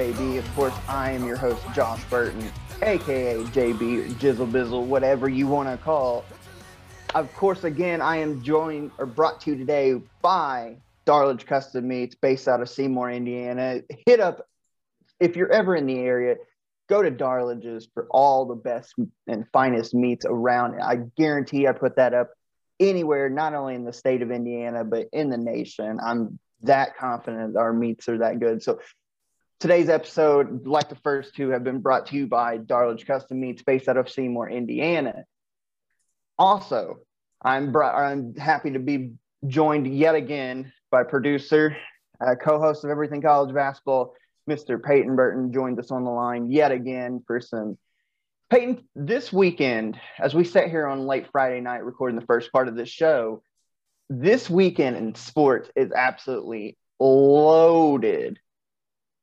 JB. Of course, I am your host, Josh Burton, aka JB, Jizzle Bizzle, whatever you want to call. Of course, again, I am joined or brought to you today by Darlage Custom Meats, based out of Seymour, Indiana. Hit up if you're ever in the area. Go to Darlage's for all the best and finest meats around. I guarantee I put that up anywhere, not only in the state of Indiana, but in the nation. I'm that confident our meats are that good. So today's episode, like the first two, have been brought to you by Darlage Custom Meats based out of Seymour, Indiana. Also, I'm br- I'm happy to be joined yet again by producer, uh, co-host of Everything College Basketball, Mr. Peyton Burton, joined us on the line yet again for some. Peyton, this weekend, as we sit here on late Friday night recording the first part of this show, this weekend in sports is absolutely loaded,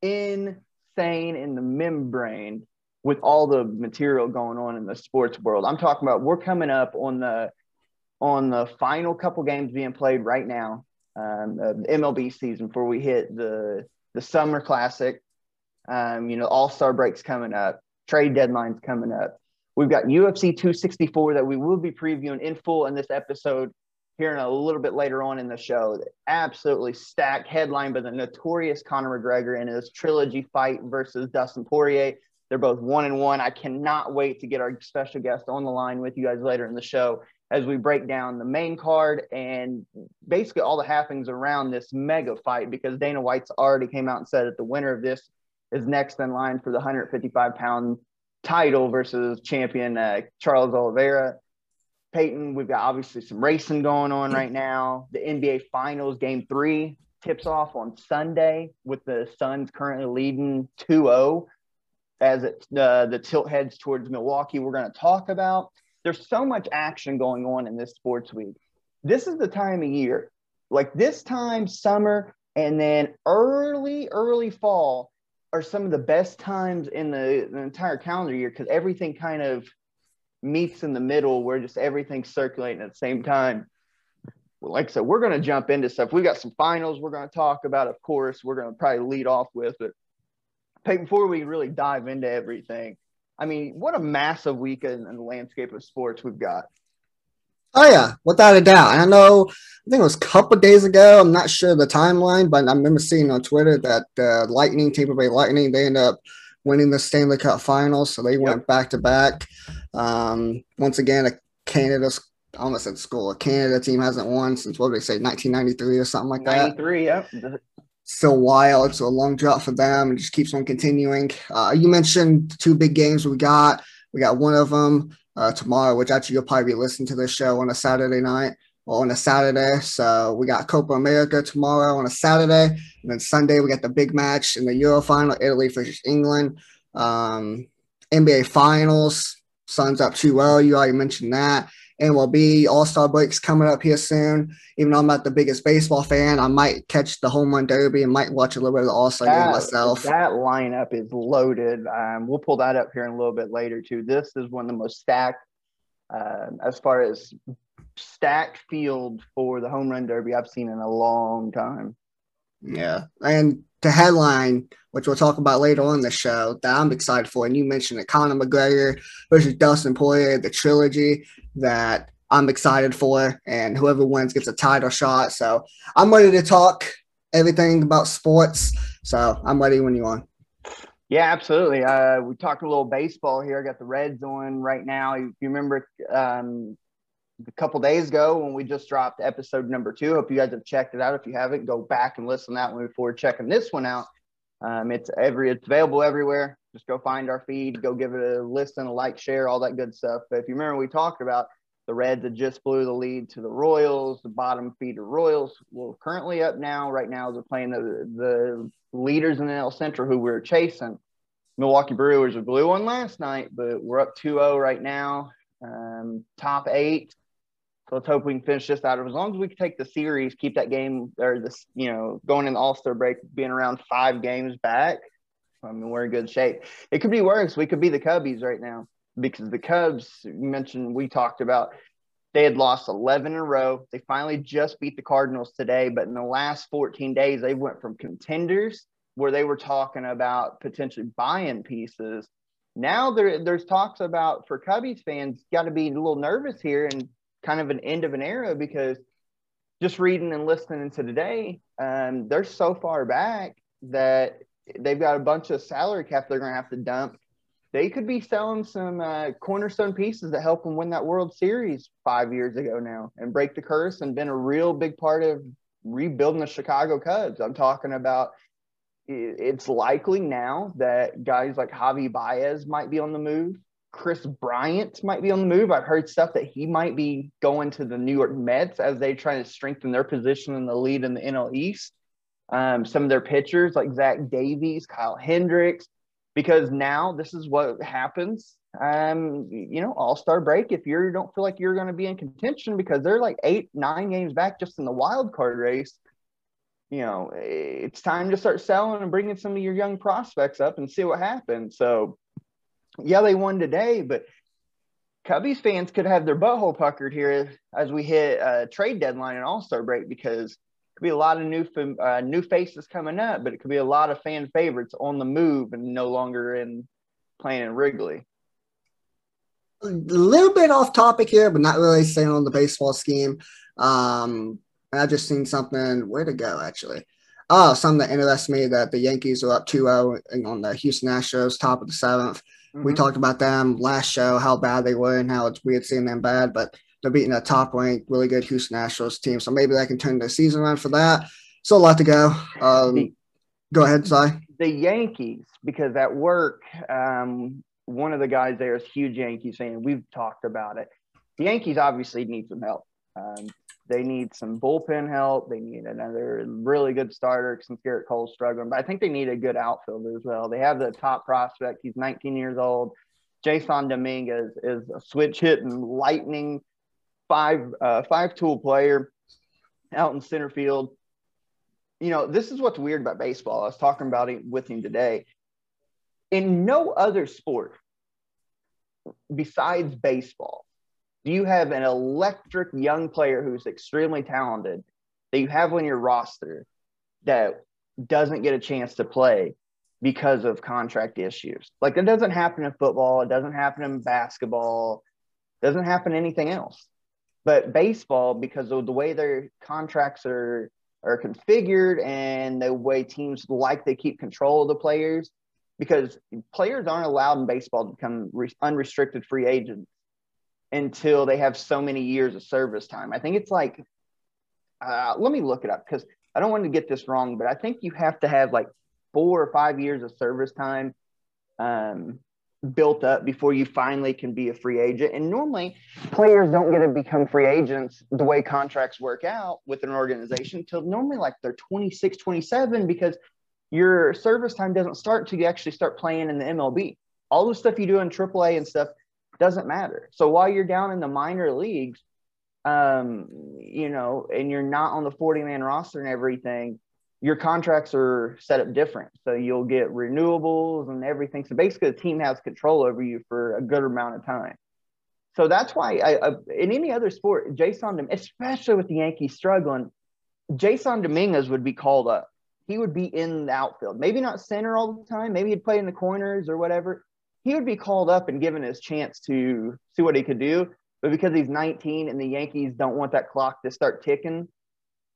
insane in the membrane with all the material going on in the sports world. I'm talking about we're coming up on the on the final couple games being played right now, um, the MLB season before we hit the the summer classic. Um, you know, All Star breaks coming up, trade deadlines coming up. We've got UFC 264 that we will be previewing in full in this episode hearing a little bit later on in the show. Absolutely stacked headline by the notorious Conor McGregor in his trilogy fight versus Dustin Poirier. They're both one and one. I cannot wait to get our special guest on the line with you guys later in the show as we break down the main card and basically all the happenings around this mega fight because Dana White's already came out and said that the winner of this is next in line for the 155 pound title versus champion uh, Charles Oliveira. Peyton, we've got obviously some racing going on right now. The NBA Finals Game Three tips off on Sunday with the Suns currently leading 2-0 as it, uh, the tilt heads towards Milwaukee. We're going to talk about. There's so much action going on in this sports week. This is the time of year, like this time, summer, and then early, early fall are some of the best times in the, the entire calendar year because everything kind of meets in the middle where just everything's circulating at the same time. Well, like I said, we're going to jump into stuff. We got some finals we're going to talk about, of course. We're going to probably lead off with, but Peyton, before we really dive into everything, I mean, what a massive weekend in the landscape of sports we've got. Oh yeah, without a doubt. I know, I think it was a couple days ago. I'm not sure the timeline, but I remember seeing on Twitter that uh, Lightning, Tampa Bay Lightning, they end up winning the Stanley Cup Finals, so they yep. went back to back. Um, once again, a Canada I almost said school. A Canada team hasn't won since what did they say, 1993 or something like 93, that. 93, yep. Still a while. It's a long drought for them. It just keeps on continuing. Uh, you mentioned two big games we got. We got one of them uh, tomorrow, which actually you'll probably be listening to this show on a Saturday night on a Saturday. So we got Copa America tomorrow on a Saturday. And then Sunday, we got the big match in the Euro final, Italy versus England. Um, NBA Finals, Suns up 2 0. You already mentioned that. MLB All Star breaks coming up here soon. Even though I'm not the biggest baseball fan, I might catch the home run derby and might watch a little bit of the All Star game myself. That lineup is loaded. Um, we'll pull that up here in a little bit later too. This is one of the most stacked uh, as far as stacked field for the home run derby I've seen in a long time. Yeah, and to headline, which we'll talk about later on the show, that I'm excited for. And you mentioned it, Conor McGregor versus Dustin Poirier, the trilogy that I'm excited for, and whoever wins gets a title shot. So I'm ready to talk everything about sports. So I'm ready when you are. Yeah, absolutely. Uh, we talked a little baseball here. I got the Reds on right now. If you remember um, a couple days ago when we just dropped episode number two. Hope you guys have checked it out. If you haven't, go back and listen to that one before checking this one out. Um, it's every it's available everywhere. Just go find our feed, go give it a listen, a like, share, all that good stuff. But if you remember, we talked about the Reds that just blew the lead to the Royals, the bottom feeder Royals. Well, currently up now, right now, they're playing the the leaders in the NL Central who we're chasing. Milwaukee Brewers we blew one last night, but we're up 2-0 right now. Um, top eight so let's hope we can finish this out. As long as we can take the series, keep that game or this, you know, going in the All Star break, being around five games back. I mean, we're in good shape. It could be worse. We could be the Cubbies right now because the Cubs, you mentioned, we talked about They had lost 11 in a row. They finally just beat the Cardinals today, but in the last 14 days, they went from contenders where they were talking about potentially buying pieces. Now there, there's talks about for Cubbies fans, got to be a little nervous here and kind of an end of an era because just reading and listening to today, um, they're so far back that they've got a bunch of salary cap they're going to have to dump they could be selling some uh, cornerstone pieces that helped them win that World Series five years ago now and break the curse and been a real big part of rebuilding the Chicago Cubs. I'm talking about it's likely now that guys like Javi Baez might be on the move. Kris Bryant might be on the move. I've heard stuff that he might be going to the New York Mets as they try to strengthen their position in the lead in the NL East. Um, some of their pitchers like Zach Davies, Kyle Hendricks, because now this is what happens. Um, you know, All Star break. If you don't feel like you're going to be in contention because they're like eight, nine games back just in the wild card race, you know, it's time to start selling and bringing some of your young prospects up and see what happens. So, yeah, they won today, but Cubbies fans could have their butthole puckered here as we hit a trade deadline and All Star break because could be a lot of new uh, new faces coming up, but it could be a lot of fan favorites on the move and no longer in playing in Wrigley. A little bit off topic here, but not really staying on the baseball scheme. Um, I just seen something. Where to go actually? Oh, something that interests me that the Yankees are up 2-0 on the Houston Astros, top of the 7th mm-hmm. We talked about them last show, how bad they were and how it's had seen them bad, but they're beating a top ranked, really good Houston Astros team. So maybe that can turn the season around for that. Still a lot to go. Um, the, go ahead, Si. The Yankees, because at work, um, one of the guys there is huge Yankees fan. We've talked about it. The Yankees obviously need some help. Um, they need some bullpen help. They need another really good starter since Gerrit Cole's struggling. But I think they need a good outfielder as well. They have the top prospect. He's 19 years old. Jasson Dominguez is a switch hitting lightning five uh, five tool player out in center field. You know, this is what's weird about baseball. I was talking about it with him today. In no other sport besides baseball, you have an electric young player who's extremely talented that you have on your roster that doesn't get a chance to play because of contract issues. Like it doesn't happen in football, it doesn't happen in basketball, doesn't happen anything else. But baseball, because of the way their contracts are are configured and the way teams like they keep control of the players, because players aren't allowed in baseball to become re- unrestricted free agents until they have so many years of service time. I think it's like, uh, let me look it up because I don't want to get this wrong, but I think you have to have like four or five years of service time um, built up before you finally can be a free agent. And normally, players don't get to become free agents the way contracts work out with an organization until normally like they're 26, 27, because your service time doesn't start until you actually start playing in the MLB. All the stuff you do in AAA and stuff doesn't matter. So while you're down in the minor leagues, um, you know, and you're not on the 40 man roster and everything, your contracts are set up different. So you'll get renewables and everything. So basically, the team has control over you for a good amount of time. So that's why I, I, in any other sport, Jasson, especially with the Yankees struggling, Jasson Dominguez would be called up. He would be in the outfield, maybe not center all the time. Maybe he'd play in the corners or whatever. He would be called up and given his chance to see what he could do. But because he's 19 and the Yankees don't want that clock to start ticking,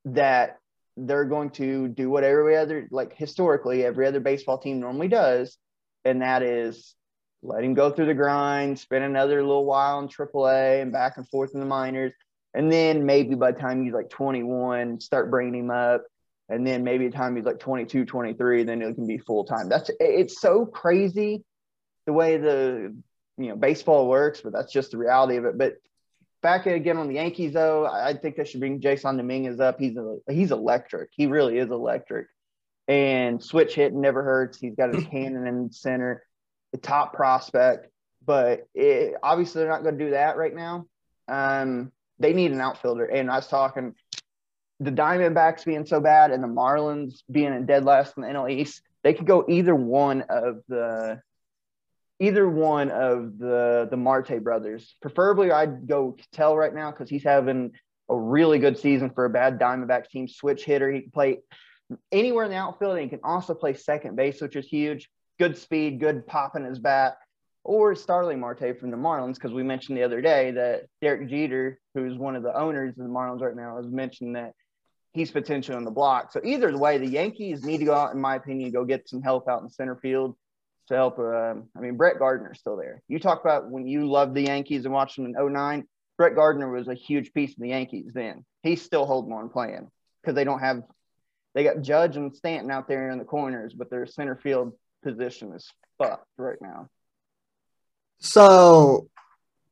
that they're going to do what every other, like historically, every other baseball team normally does, and that is let him go through the grind, spend another little while in AAA and back and forth in the minors, and then maybe by the time he's like 21, start bringing him up, and then maybe the time he's like 22, 23, then it can be full time. That's it's so crazy the way the you know baseball works, but that's just the reality of it. But back again on the Yankees, though, I think they should bring Jasson Dominguez up. He's a, he's electric. He really is electric. And switch hit never hurts. He's got his cannon in center, the top prospect. But it, obviously, they're not going to do that right now. Um, they need an outfielder. And I was talking the Diamondbacks being so bad and the Marlins being in dead last in the NL East. They could go either one of the either one of the the Marte brothers. Preferably, I'd go Ketel right now because he's having a really good season for a bad Diamondbacks team. Switch hitter, he can play anywhere in the outfield, and he can also play second base, which is huge. Good speed, good pop in his bat. Or Starling Marte from the Marlins, because we mentioned the other day that Derek Jeter, who's one of the owners of the Marlins right now, has mentioned that he's potential on the block. So either way, the Yankees need to go out, in my opinion, go get some help out in center field to help. Um, I mean, Brett Gardner's still there. You talk about when you loved the Yankees and watched them in 09, Brett Gardner was a huge piece of the Yankees then. He's still holding on playing because they don't have they got Judge and Stanton out there in the corners, but their center field position is fucked right now. So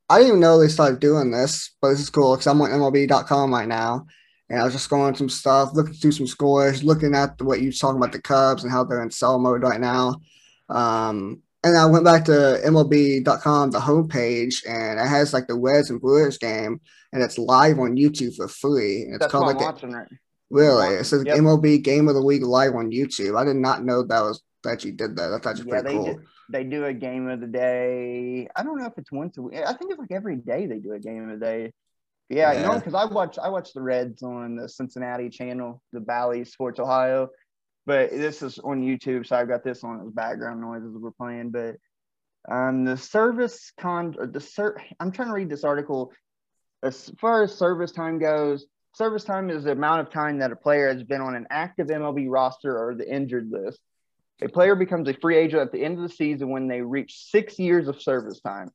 I didn't even know they started doing this, but this is cool because I'm on MLB.com right now. And I was just going some stuff, looking through some scores, looking at what you are talking about the Cubs and how they're in sell mode right now. Um, and I went back to MLB.com, the homepage, and it has like the Reds and Brewers game, and it's live on YouTube for free. And it's That's called what like I'm watching right. really. It says Yep. MLB Game of the Week live on YouTube. I did not know that was that you did that. That's actually Yeah, pretty they cool. do, they do a game of the day. I don't know if it's once a week. I think it's like every day they do a game of the day. Yeah, you know, because I watch I watch the Reds on the Cincinnati channel, the Bally Sports Ohio. But this is on YouTube, so I've got this on as background noise as we're playing. But um, the service con the ser- I'm trying to read this article. As far as service time goes, service time is the amount of time that a player has been on an active MLB roster or the injured list. A player becomes a free agent at the end of the season when they reach six years of service time.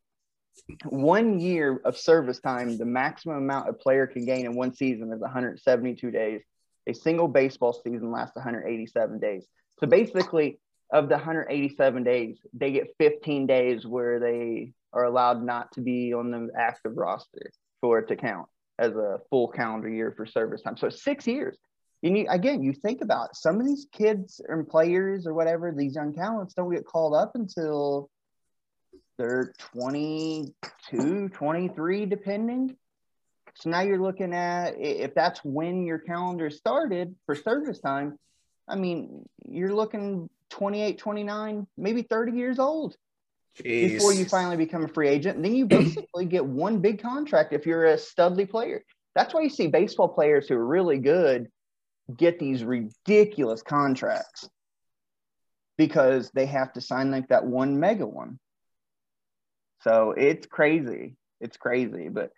One year of service time, the maximum amount a player can gain in one season is 172 days. A single baseball season lasts 187 days. So basically, of the 187 days, they get 15 days where they are allowed not to be on the active roster for it to count as a full calendar year for service time. So six years. And you, again, you think about it, some of these kids and players or whatever, these young talents don't get called up until they're 22, 23, depending. So now you're looking at if that's when your calendar started for service time, I mean, you're looking 28, 29, maybe 30 years old before you finally become a free agent. And then you basically get one big contract if you're a studly player. That's why you see baseball players who are really good get these ridiculous contracts because they have to sign like that one mega one. So it's crazy. It's crazy. But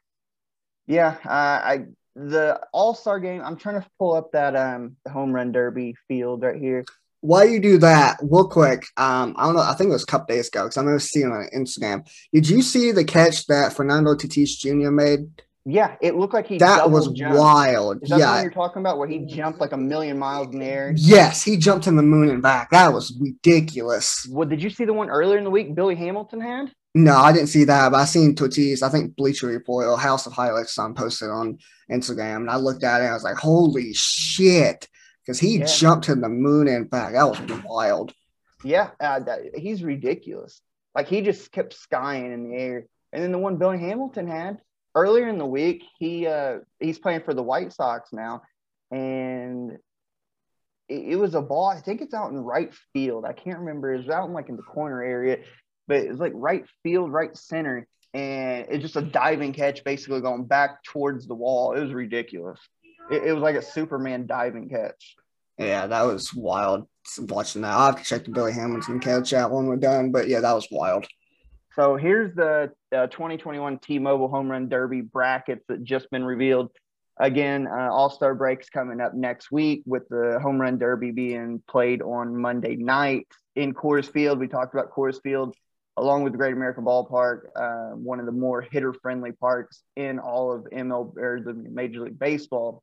yeah, uh, I the All Star game. I'm trying to pull up that um home run derby field right here. While you do that, real quick, um, I don't know. I think it was a couple days ago because I remember seeing it on Instagram. Did you see the catch that Fernando Tatis Jr. made? Yeah, it looked like he That was jumped. wild. Is that the one Yeah. you're talking about where he jumped like a million miles in the air? Yes, he jumped in the moon and back. That was ridiculous. Well, did you see the one earlier in the week Billy Hamilton had? No, I didn't see that, but I seen Tatis. I think Bleacher Report or House of Highlights um, posted on Instagram, and I looked at it. and I was like, "Holy shit!" Because he Yeah. jumped to the moon and back. That was wild. Yeah, uh, that, he's ridiculous. Like he just kept skying in the air. And then the one Billy Hamilton had earlier in the week, he uh, he's playing for the White Sox now, and it, it was a ball. I think it's out in right field. I can't remember. It was out in like in the corner area, but it's like right field, right center, and it's just a diving catch, basically going back towards the wall. It was ridiculous. It, it was like a Superman diving catch. Yeah, that was wild. Watching that, I'll have to check the Billy Hamilton catch out when we're done. But yeah, that was wild. So here's the uh, 2021 T-Mobile Home Run Derby brackets that just been revealed. Again, uh, All Star breaks coming up next week with the Home Run Derby being played on Monday night in Coors Field. We talked about Coors Field along with the Great American Ballpark, uh, one of the more hitter-friendly parks in all of ML or the Major League Baseball.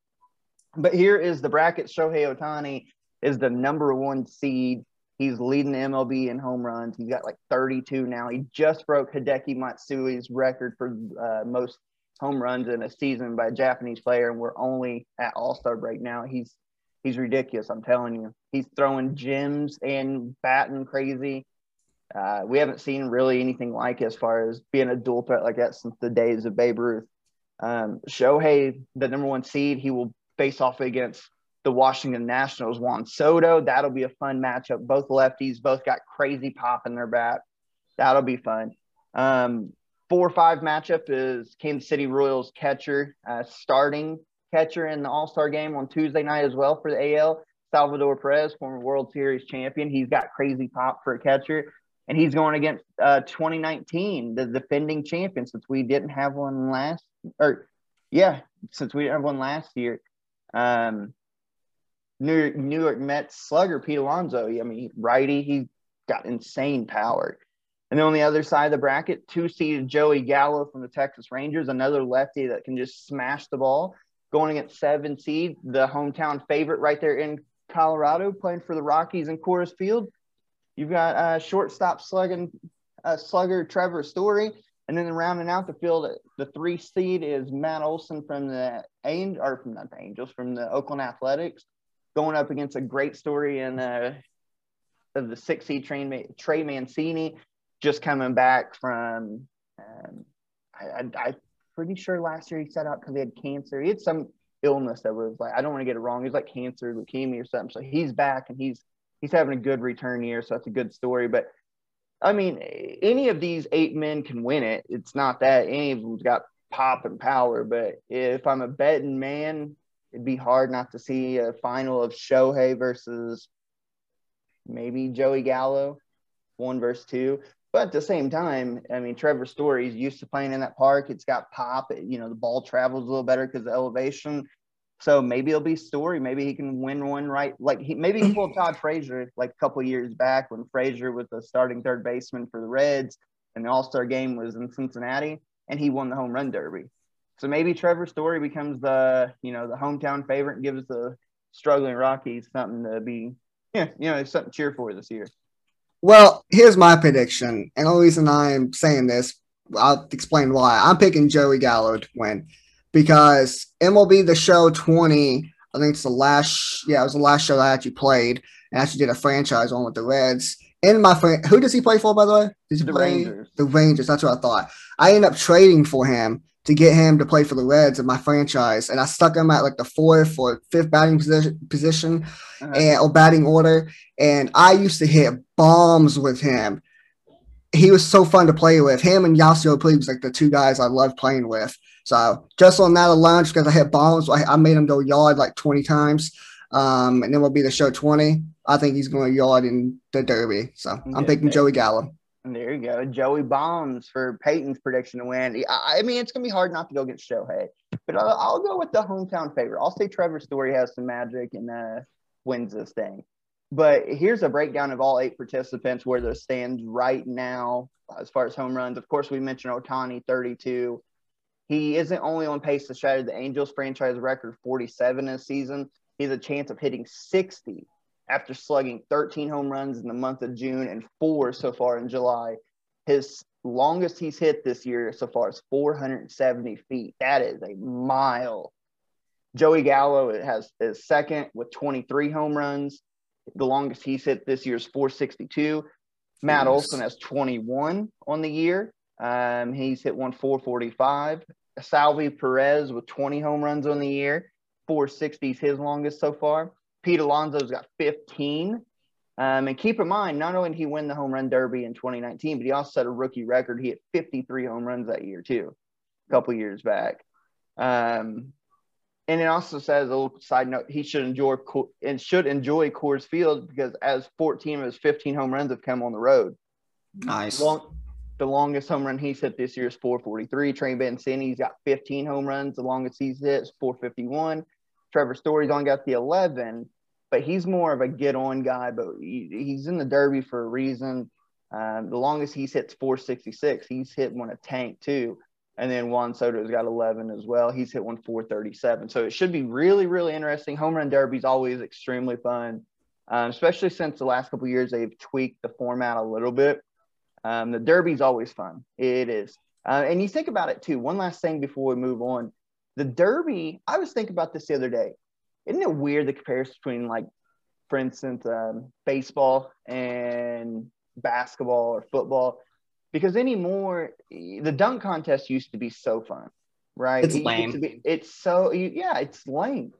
But here is the bracket. Shohei Ohtani is the number one seed. He's leading the MLB in home runs. He's got like 32 now. He just broke Hideki Matsui's record for uh, most home runs in a season by a Japanese player, and we're only at All Star break now. He's he's ridiculous. I'm telling you. He's throwing gems and batting crazy. Uh, we haven't seen really anything like as far as being a dual threat like that since the days of Babe Ruth. Um, Shohei, the number one seed, he will face off against the Washington Nationals, Juan Soto. That'll be a fun matchup. Both lefties, both got crazy pop in their bat. That'll be fun. Um, four or five matchup is Kansas City Royals catcher, uh, starting catcher in the All Star game on Tuesday night as well for the AL. Salvador Perez, former World Series champion. He's got crazy pop for a catcher, and he's going against uh, 2019, the defending champion, since we didn't have one last, or yeah, since we didn't have one last year. Um, New York, New York Mets slugger Pete Alonso. I mean, righty, he's got insane power. And then on the other side of the bracket, two seeded Joey Gallo from the Texas Rangers, another lefty that can just smash the ball, going against seven seed, the hometown favorite right there in Colorado, playing for the Rockies in Coors Field. You've got uh, shortstop slugging uh, slugger Trevor Story, and then rounding out the field, the three seed is Matt Olson from the Angel or from not the Angels, from the Oakland Athletics, going up against a great story in uh, the six seed train Trey Mancini, just coming back from. Um, I, am pretty sure last year he set out because he had cancer. He had some illness that was like I don't want to get it wrong. He's like cancer, leukemia, or something. So he's back and he's he's having a good return year. So that's a good story. But I mean, any of these eight men can win it. It's not that any of them's got pop and power. But if I'm a betting man, it'd be hard not to see a final of Shohei versus maybe Joey Gallo, one versus two. But at the same time, I mean, Trevor Story's used to playing in that park. It's got pop. You know, the ball travels a little better because of elevation. So maybe it'll be Story. Maybe he can win one right. Like he maybe he pulled Todd Frazier like a couple years back when Frazier was the starting third baseman for the Reds and the All Star game was in Cincinnati and he won the home run derby. So maybe Trevor Story becomes the you know the hometown favorite and gives the struggling Rockies something to be yeah you know something to cheer for this year. Well, here's my prediction, and the reason I'm saying this, I'll explain why. I'm picking Joey Gallo to win because MLB The Show 20, I think it's the last, yeah, it was the last show that I actually played, and actually did a franchise on with the Reds. In my friend, who does he play for, by the way? Does he the play Rangers. the Rangers? That's what I thought. I ended up trading for him to get him to play for the Reds in my franchise, and I stuck him at like the fourth or fifth batting position, position uh-huh. and or batting order. And I used to hit bombs with him. He was so fun to play with. Him and Yasiel Puig was like the two guys I loved playing with. So just on that alone, because I hit bombs, I, I, made him go yard like 20 times. Um, and then we'll be the show 20. I think he's going to yard in the Derby. So I'm picking Joey Gallo. There you go. Joey Bombs for Peyton's prediction to win. I mean, it's going to be hard not to go against Shohei, but I'll, I'll, go with the hometown favorite. I'll say Trevor Story has some magic and uh, wins this thing. But here's a breakdown of all eight participants where they stand right now as far as home runs. Of course, we mentioned Ohtani, 32. He isn't only on pace to shatter the Angels franchise record 47 in a season, he has a chance of hitting 60 after slugging 13 home runs in the month of June and four so far in July. His longest he's hit this year so far is 470 feet. That is a mile. Joey Gallo has is second with 23 home runs. The longest he's hit this year is 462. Matt Olson has 21 on the year. Um, he's hit one 445. Salvy Perez with 20 home runs on the year. 460 is his longest so far. Pete Alonso's got 15. Um, and keep in mind, not only did he win the home run derby in 2019, but he also set a rookie record. He hit 53 home runs that year, too, a couple years back. Um, and it also says a little side note: he should enjoy and should enjoy Coors Field because as 14 of his 15 home runs have come on the road. Nice. Long, the longest home run he's hit this year is 443. Trey Mancini's got 15 home runs. The longest he's hit is 451. Trevor Story's only got the 11, but he's more of a get on guy. But he, he's in the Derby for a reason. Um, the longest he's hit is 466. He's hit one a tank too. And then Juan Soto's got 11 as well. He's hit one 437. So it should be really, really interesting. Home run derby is always extremely fun, um, especially since the last couple years they've tweaked the format a little bit. Um, the derby's always fun. It is. Uh, and you think about it too. One last thing before we move on. The Derby, I was thinking about this the other day. Isn't it weird the comparison between, like, for instance, um, baseball and basketball or football? Because anymore, the dunk contest used to be so fun, right? It's it lame. Be, it's so, yeah, it's lame.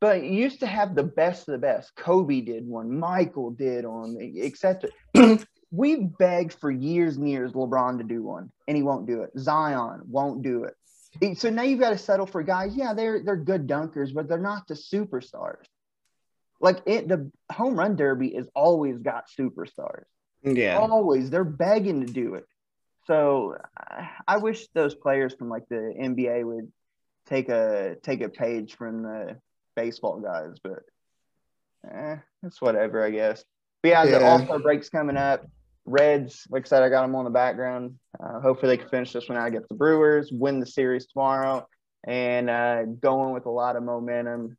But you used to have the best of the best. Kobe did one, Michael did one, etc. we've begged for years and years LeBron to do one, and he won't do it. Zion won't do it. So now you've got to settle for guys. Yeah, they're they're good dunkers, but they're not the superstars. Like it, the home run derby has always got superstars. Yeah, always. They're begging to do it. So I wish those players from like the NBA would take a take a page from the baseball guys, but eh, it's whatever, I guess. But yeah, yeah. the All Star break's coming up. Reds, like I said, I got them on the background. Uh, hopefully, they can finish this one out against the Brewers, win the series tomorrow, and uh, going with a lot of momentum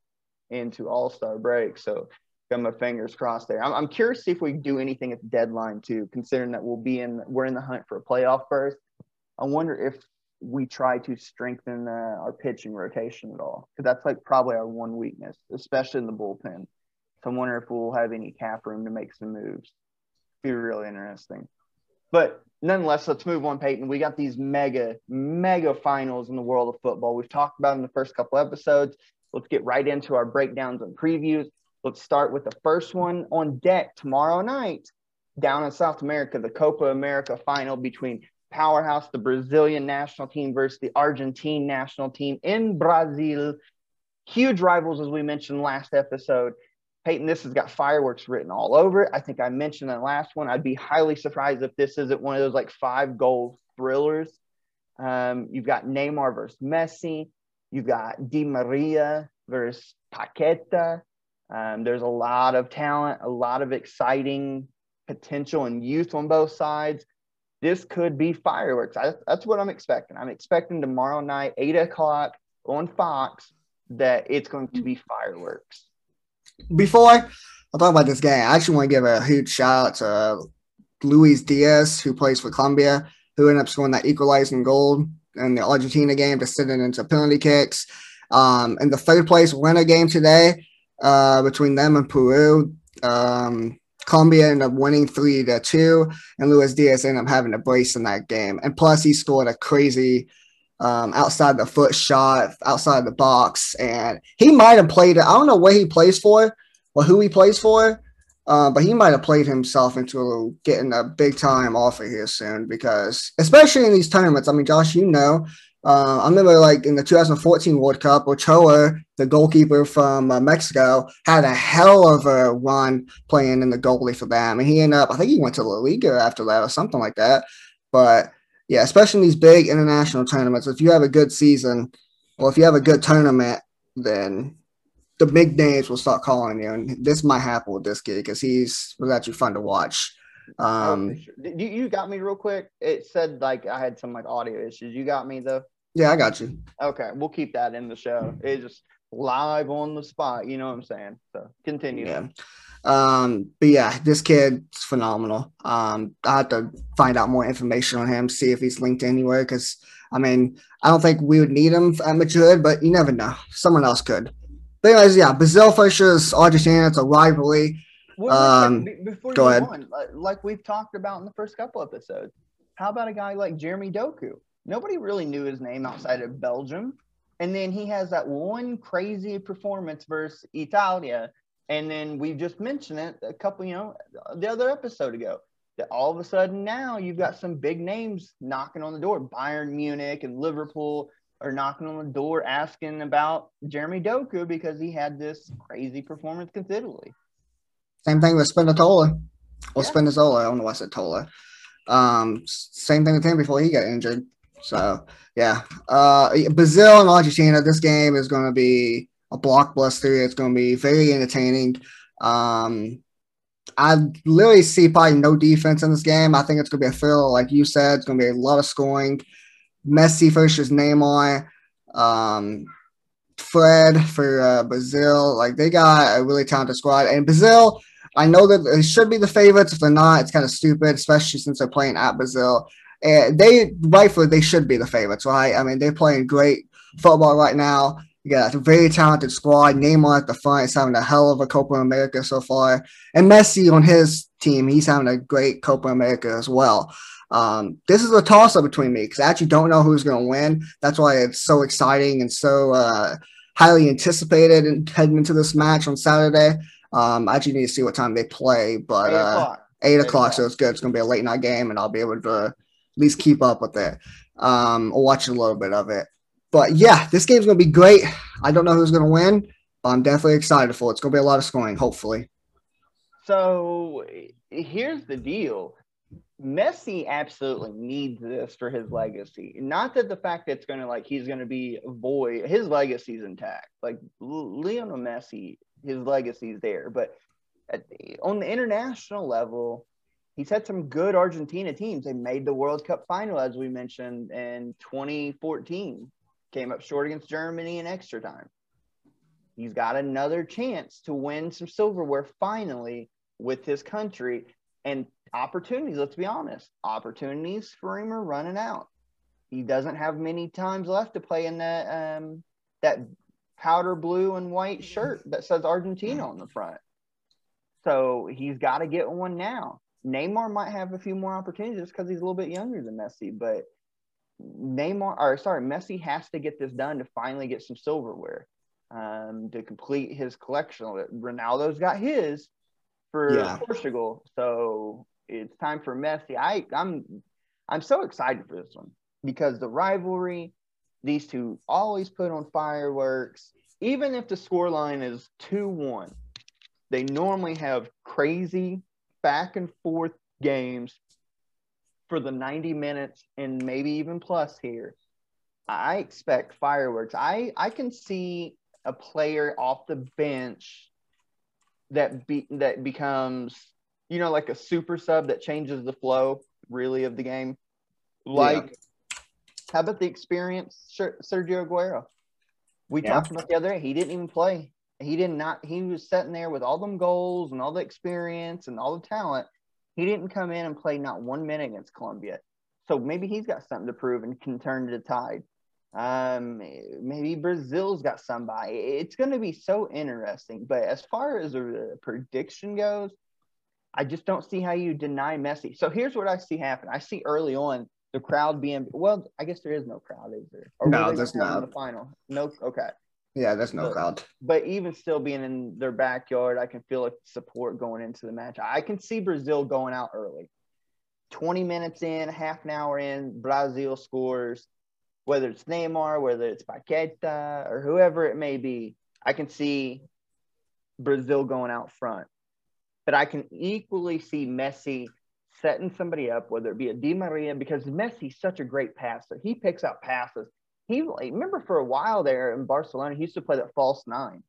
into All Star break. So, got my fingers crossed there. I'm, I'm curious to see if we do anything at the deadline too, considering that we'll be in we're in the hunt for a playoff berth. I wonder if we try to strengthen uh, our pitching rotation at all because that's like probably our one weakness, especially in the bullpen. So I wonder if we'll have any cap room to make some moves. Be really interesting. But nonetheless, let's move on, Peyton. We got these mega, mega finals in the world of football. We've talked about in the first couple episodes. Let's get right into our breakdowns and previews. Let's start with the first one on deck tomorrow night down in South America, the Copa America final between powerhouse, the Brazilian national team versus the Argentine national team in Brazil. Huge rivals, as we mentioned last episode. Peyton, this has got fireworks written all over it. I think I mentioned the last one. I'd be highly surprised if this isn't one of those like five goal thrillers. Um, you've got Neymar versus Messi. You've got Di Maria versus Paqueta. Um, there's a lot of talent, a lot of exciting potential and youth on both sides. This could be fireworks. I, that's what I'm expecting. I'm expecting tomorrow night, eight o'clock on Fox, that it's going to be fireworks before I talk about this game, I actually want to give a huge shout out to Luis Diaz, who plays for Colombia, who ended up scoring that equalizing goal in the Argentina game to send it into penalty kicks. Um, in the third place winner game today uh, between them and Peru, um, Colombia ended up winning three to two, and Luis Diaz ended up having a brace in that game. And plus, he scored a crazy um, outside the foot shot, outside the box, and he might have played it. I don't know where he plays for or who he plays for, uh, but he might have played himself into getting a big time offer here soon because, especially in these tournaments. I mean, Josh, you know, uh, I remember like in the 2014 World Cup, Ochoa, the goalkeeper from uh, Mexico, had a hell of a run playing in the goalie for them, and he ended up. I think he went to La Liga after that or something like that, but yeah, especially in these big international tournaments. If you have a good season, or if you have a good tournament, then the big names will start calling you. And this might happen with this kid because he's was actually fun to watch. Um, oh, you, you got me real quick. It said like I had some like audio issues. You got me though. Yeah, I got you. Okay, we'll keep that in the show. It's just live on the spot. You know what I'm saying? So continue. Yeah. Um, but yeah, this kid's phenomenal. Um, I have to find out more information on him, see if he's linked anywhere. Because I mean, I don't think we would need him at Madrid, but you never know. Someone else could. But anyways, yeah, Brazil versus Argentina. It's a rivalry. Well, um, before go ahead. On, like we've talked about in the first couple episodes, how about a guy like Jeremy Doku? Nobody really knew his name outside of Belgium. And then he has that one crazy performance versus Italia and then we've just mentioned it a couple, you know, the other episode ago that all of a sudden now you've got some big names knocking on the door. Bayern Munich and Liverpool are knocking on the door asking about Jeremy Doku because he had this crazy performance considerably. Same thing with Spinazzola. Or yeah. Spinazzola. I don't know why I said Tola. Um, same thing with him before he got injured. So yeah, uh, Brazil and Argentina. This game is going to be a blockbuster. It's going to be very entertaining. Um, I literally see probably no defense in this game. I think it's going to be a thrill, like you said. It's going to be a lot of scoring. Messi versus Neymar. Um, Fred for uh, Brazil. Like they got a really talented squad. And Brazil, I know that they should be the favorites. If they're not, it's kind of stupid, especially since they're playing at Brazil. And they rightfully they should be the favorites, right? I mean, they're playing great football right now. You got a very talented squad. Neymar at the front is having a hell of a Copa America so far. And Messi on his team, he's having a great Copa America as well. Um, this is a toss up between me because I actually don't know who's going to win. That's why it's so exciting and so uh, highly anticipated and heading into this match on Saturday. Um, I actually need to see what time they play, but uh, Eight o'clock, so it's good. It's gonna be a late night game, and I'll be able to at least keep up with it. Um, or watch a little bit of it. But yeah, this game's gonna be great. I don't know who's gonna win, but I'm definitely excited for it. It's gonna be a lot of scoring, hopefully. So here's the deal. Messi absolutely needs this for his legacy. Not that the fact that it's going to like he's going to be void, his legacy's intact. Like Lionel Messi, his legacy's there. But the, on the international level, he's had some good Argentina teams. They made the World Cup final, as we mentioned, in 2014. Came up short against Germany in extra time. He's got another chance to win some silverware finally with his country. And opportunities, let's be honest, opportunities for him are running out. He doesn't have many times left to play in that um, that powder blue and white shirt that says Argentina on the front. So he's got to get one now. Neymar might have a few more opportunities because he's a little bit younger than Messi, but Neymar, or sorry, Messi has to get this done to finally get some silverware um, to complete his collection. Ronaldo's got his for yeah. Portugal, so it's time for Messi. I I'm I'm so excited for this one because the rivalry, these two always put on fireworks. Even if the score line is 2-1, they normally have crazy back and forth games for the 90 minutes and maybe even plus here. I expect fireworks. I I can see a player off the bench that be that becomes you know, like a super sub that changes the flow really of the game. Like, yeah. how about the experience Sergio Aguero? We yeah. talked about the other day. He didn't even play. He did not. He was sitting there with all them goals and all the experience and all the talent. He didn't come in and play not one minute against Colombia. So maybe he's got something to prove and can turn the tide. Um, maybe Brazil's got somebody. It's going to be so interesting. But as far as a prediction goes, I just don't see how you deny Messi. So here's what I see happen. I see early on the crowd being well. I guess there is no crowd, is there? Or no, there's not. The final, no. Okay. Yeah, that's no but. But even still being in their backyard, I can feel like support going into the match. I can see Brazil going out early. 20 minutes in, half an hour in, Brazil scores, whether it's Neymar, whether it's Paqueta, or whoever it may be. I can see Brazil going out front but I can equally see Messi setting somebody up, whether it be a Di Maria, because Messi's such a great passer. He picks out passes. He remember for a while there in Barcelona, he used to play that false nine,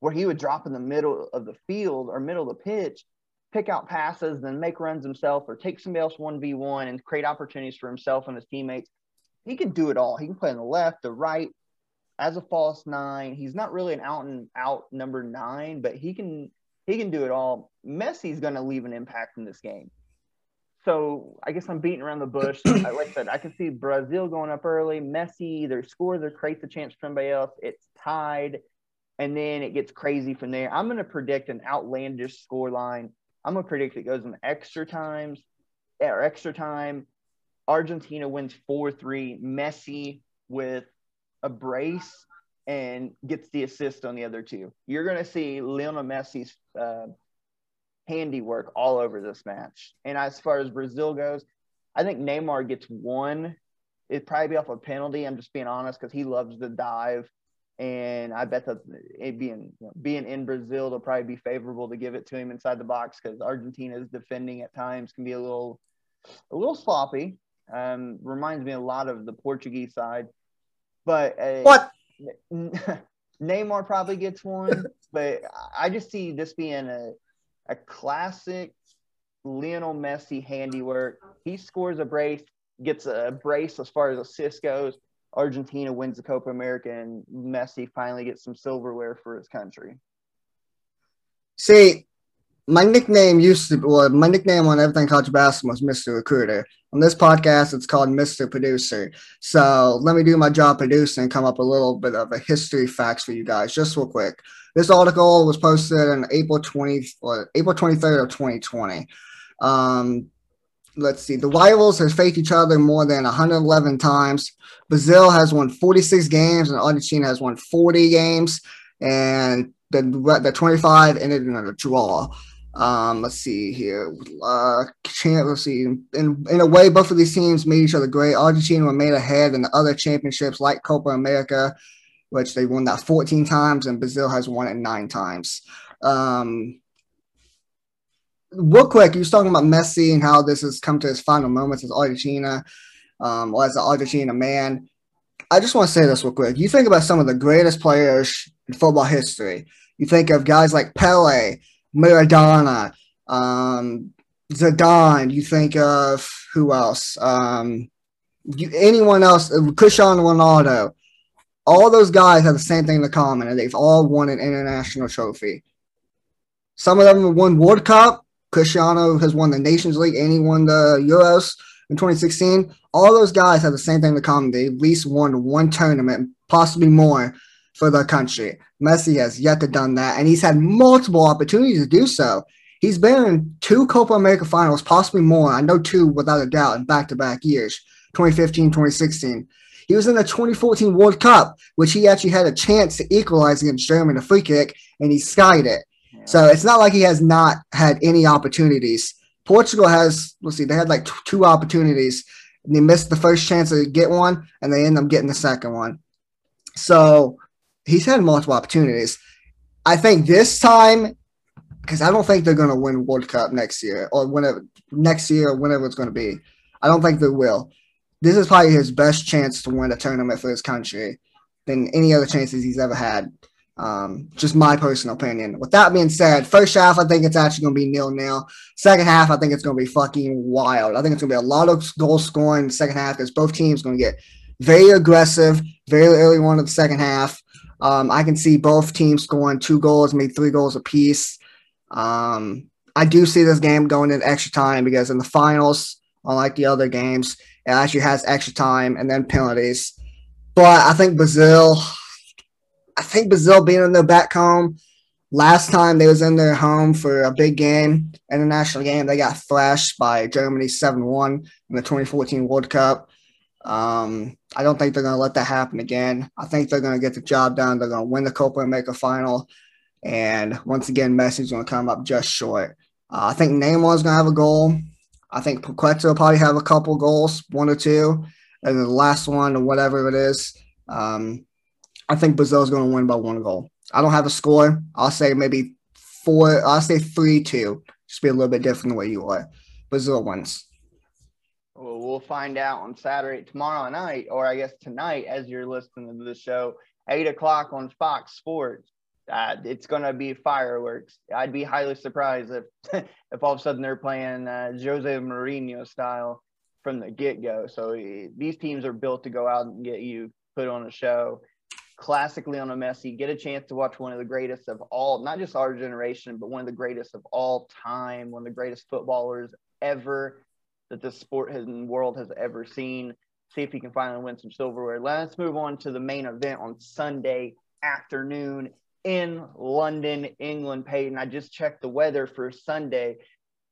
where he would drop in the middle of the field or middle of the pitch, pick out passes, then make runs himself, or take somebody else one v one and create opportunities for himself and his teammates. He can do it all. He can play on the left, the right, as a false nine. He's not really an out and out number nine, but he can he can do it all. Messi's going to leave an impact in this game. So I guess I'm beating around the bush. like I said, I can see Brazil going up early. Messi either scores or creates a chance for somebody else. It's tied, and then it gets crazy from there. I'm going to predict an outlandish score line. I'm going to predict it goes in extra times or extra time. Argentina wins 4 3. Messi with a brace and gets the assist on the other two. You're going to see Lionel Messi's uh, handiwork all over this match. And as far as Brazil goes, I think Neymar gets one. It'd probably be off a penalty. I'm just being honest because he loves to dive. And I bet that it being you know, being in Brazil, it'll probably be favorable to give it to him inside the box because Argentina's defending at times can be a little a little sloppy. Um, reminds me a lot of the Portuguese side. But uh, what Neymar probably gets one, but I just see this being a a classic Lionel Messi handiwork. He scores a brace, gets a brace as far as assists goes. Argentina wins the Copa America, and Messi finally gets some silverware for his country. See, my nickname used to well, my nickname on everything college basketball was Mr. Recruiter. On this podcast, it's called Mr. Producer. So let me do my job producing and come up a little bit of a history facts for you guys, just real quick. This article was posted on April 20 or April 23rd of 2020. Um, let's see. The rivals have faced each other more than 111 times. Brazil has won 46 games and Argentina has won 40 games. And the, the 25 ended in a draw. Um, let's see here. Uh, champ, let's see. In, in a way, both of these teams made each other great. Argentina were made ahead in the other championships like Copa America, which they won that 14 times, and Brazil has won it nine times. Um, real quick, you was talking about Messi and how this has come to his final moments as Argentina, um, or as an Argentina man. I just want to say this real quick. You think about some of the greatest players in football history. You think of guys like Pele, Maradona, um, Zidane. You think of who else? Um, you, anyone else? Cristiano Ronaldo. All those guys have the same thing in common, and they've all won an international trophy. Some of them have won World Cup. Cristiano has won the Nations League, and he won the Euros in 2016. All those guys have the same thing in common. They at least won one tournament, possibly more, for the country. Messi has yet to done that, and he's had multiple opportunities to do so. He's been in two Copa America finals, possibly more. I know two without a doubt in back-to-back years, 2015, 2016. He was in the 2014 World Cup, which he actually had a chance to equalize against Germany, in a free kick, and he skied it. Yeah. So it's not like he has not had any opportunities. Portugal has, let's see, they had like t- two opportunities. And They missed the first chance to get one, and they end up getting the second one. So he's had multiple opportunities. I think this time, because I don't think they're going to win World Cup next year or whenever next year whenever it's going to be. I don't think they will. This is probably his best chance to win a tournament for his country than any other chances he's ever had. Um, just my personal opinion. With that being said, first half I think it's actually going to be nil nil. Second half I think it's going to be fucking wild. I think it's going to be a lot of goal scoring second half because both teams going to get very aggressive very early on in the second half. Um, I can see both teams scoring two goals, maybe three goals apiece. Um, I do see this game going in extra time because in the finals, unlike the other games, it actually has extra time and then penalties. But I think Brazil, I think Brazil being in their back home, last time they was in their home for a big game, international game, they got thrashed by Germany 7-1 in the 2014 World Cup. Um, I don't think they're going to let that happen again. I think they're going to get the job done. They're going to win the Copa America final. And once again, Messi's going to come up just short. Uh, I think Neymar's going to have a goal. I think Paqueta will probably have a couple goals, one or two. And the last one, or whatever it is, um, I think Brazil's going to win by one goal. I don't have a score. I'll say maybe four. I'll say 3 2. Just be a little bit different the way you are. Brazil wins. Well, find out on Saturday, tomorrow night, or I guess tonight, as you're listening to the show, eight o'clock on Fox Sports. Uh, it's going to be fireworks. I'd be highly surprised if, if all of a sudden they're playing uh, Jose Mourinho style from the get go. So uh, these teams are built to go out and get you put on a show. Classically on a Messi, get a chance to watch one of the greatest of all, not just our generation, but one of the greatest of all time, one of the greatest footballers ever that this sport and world has ever seen. See if he can finally win some silverware. Let's move on to the main event on Sunday afternoon in London, England. Peyton, I just checked the weather for Sunday.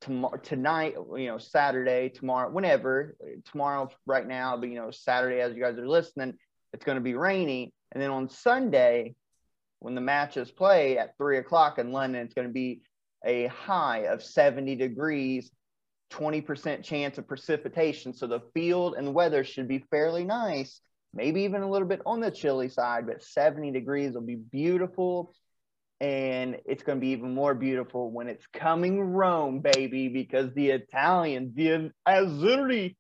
Tomorrow, tonight, you know, Saturday, tomorrow, whenever, tomorrow, right now, but you know, Saturday, as you guys are listening, it's going to be rainy. And then on Sunday, when the match is played at three o'clock in London, it's going to be a high of 70 degrees 20% chance of precipitation. So the field and weather should be fairly nice, maybe even a little bit on the chilly side, but 70 degrees will be beautiful. And it's going to be even more beautiful when it's coming Rome, baby, because the Italians, the Azzurri,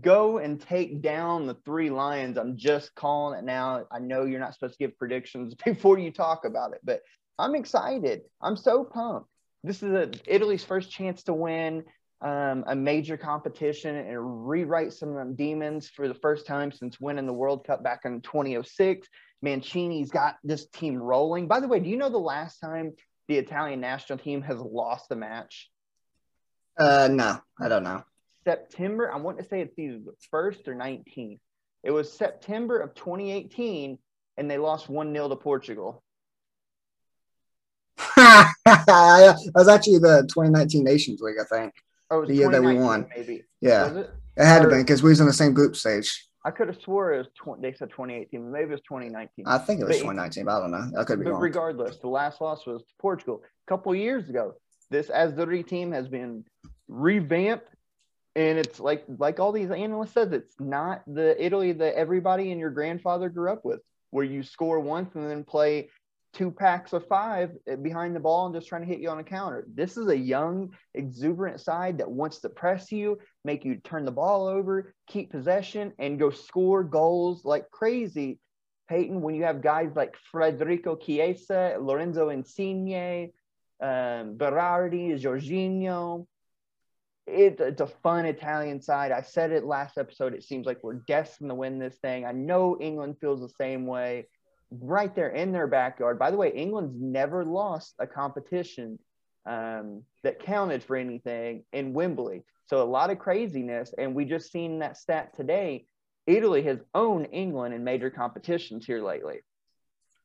go and take down the three lions. I'm just calling it now. I know you're not supposed to give predictions before you talk about it, but I'm excited. I'm so pumped. This is a, Italy's first chance to win um, a major competition and rewrite some of them demons for the first time since winning the World Cup back in 2006. Mancini's got this team rolling. By the way, do you know the last time the Italian national team has lost a match? Uh, no, I don't know. September, I want to say it's either the first or 19th. It was September of 2018, and they lost 1 0 to Portugal. that was actually the 2019 Nations League, I think. Oh, the year that we won. Maybe. Yeah. It? it? had or, to be because we was in the same group stage. I could have swore it was 20, they said 2018, maybe it was 2019. I think it was but, 2019, but I don't know. I could be but wrong. Regardless, the last loss was to Portugal a couple years ago. this Azzurri team has been revamped, and it's like like all these analysts says, it's not the Italy that everybody and your grandfather grew up with, where you score once and then play two packs of five behind the ball and just trying to hit you on a counter. This is a young, exuberant side that wants to press you, make you turn the ball over, keep possession, and go score goals like crazy. Peyton, when you have guys like Federico Chiesa, Lorenzo Insigne, um, Berardi, Jorginho, it, it's a fun Italian side. I said it last episode. It seems like we're destined to win this thing. I know England feels the same way right there in their backyard. By the way, England's never lost a competition um, that counted for anything in Wembley. So a lot of craziness. And we just seen that stat today. Italy has owned England in major competitions here lately.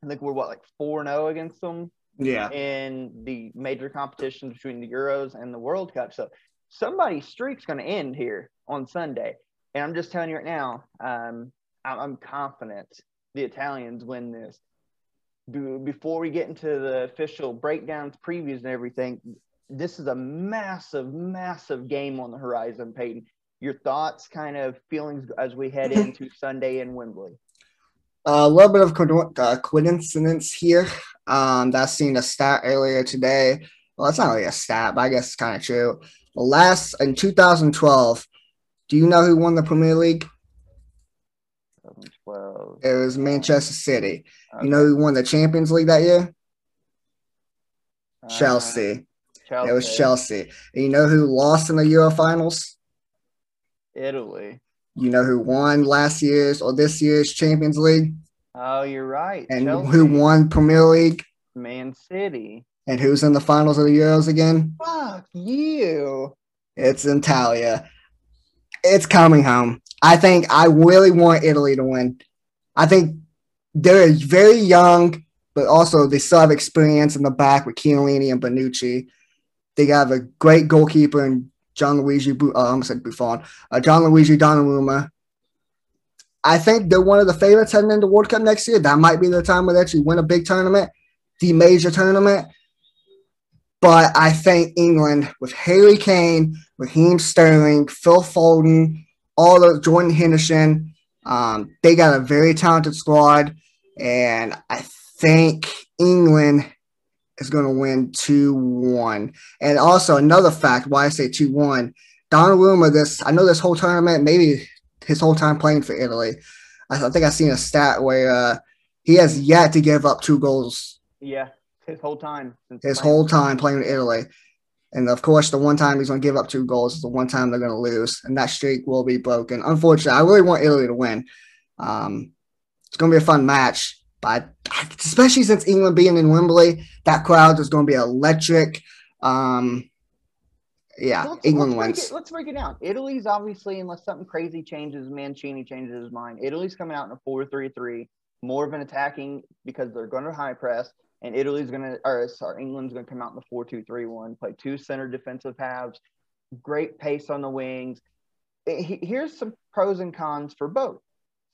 I think we're what, like 4 0 against them? Yeah. In the major competitions between the Euros and the World Cup. So somebody's streak's going to end here on Sunday. And I'm just telling you right now, um, I'm confident the Italians win this. Before we get into the official breakdowns, previews, and everything, this is a massive, massive game on the horizon, Peyton. Your thoughts, kind of feelings as we head into Sunday in Wembley? A little bit of co- uh, coincidence here. Um, that's seen a stat earlier today. Well, it's not really a stat, but I guess it's kind of true. Last in 2012, do you know who won the Premier League? 2012. It was Manchester City. Okay. You know who won the Champions League that year? Uh, Chelsea. Chelsea. It was Chelsea. And you know who lost in the Euro finals? Italy. You know who won last year's or this year's Champions League? Oh, you're right. And Chelsea. who won Premier League? Man City. And who's in the finals of the Euros again? Fuck you. It's Italia. It's coming home. I think I really want Italy to win. I think they're very young, but also they still have experience in the back with Chiellini and Bonucci. They have a great goalkeeper in Gianluigi, uh, I almost said Buffon, uh, Gianluigi Donnarumma. I think they're one of the favorites heading into the World Cup next year. That might be the time where they actually win a big tournament, the major tournament. But I think England with Harry Kane, Raheem Sterling, Phil Foden, all of Jordan Henderson. Um, they got a very talented squad, and I think England is going to win 2 1. And also, another fact why I say 2 1 Donnarumma, this, I know this whole tournament, maybe his whole time playing for Italy, I, I think I've seen a stat where uh, he has yet to give up two goals. Yeah, his whole time. His whole time playing in Italy. And of course, the one time he's going to give up two goals is the one time they're going to lose, and that streak will be broken. Unfortunately, I really want Italy to win. Um, it's going to be a fun match, but especially since England being in Wembley, that crowd is going to be electric. Um, yeah, let's, England let's wins. Break it, let's break it down. Italy's obviously, unless something crazy changes, Mancini changes his mind. Italy's coming out in a 4 3 3, more of an attacking because they're going to high press and Italy's going to, or sorry, England's going to come out in the 4 2 3 1, play two center defensive halves, great pace on the wings. Here's some pros and cons for both.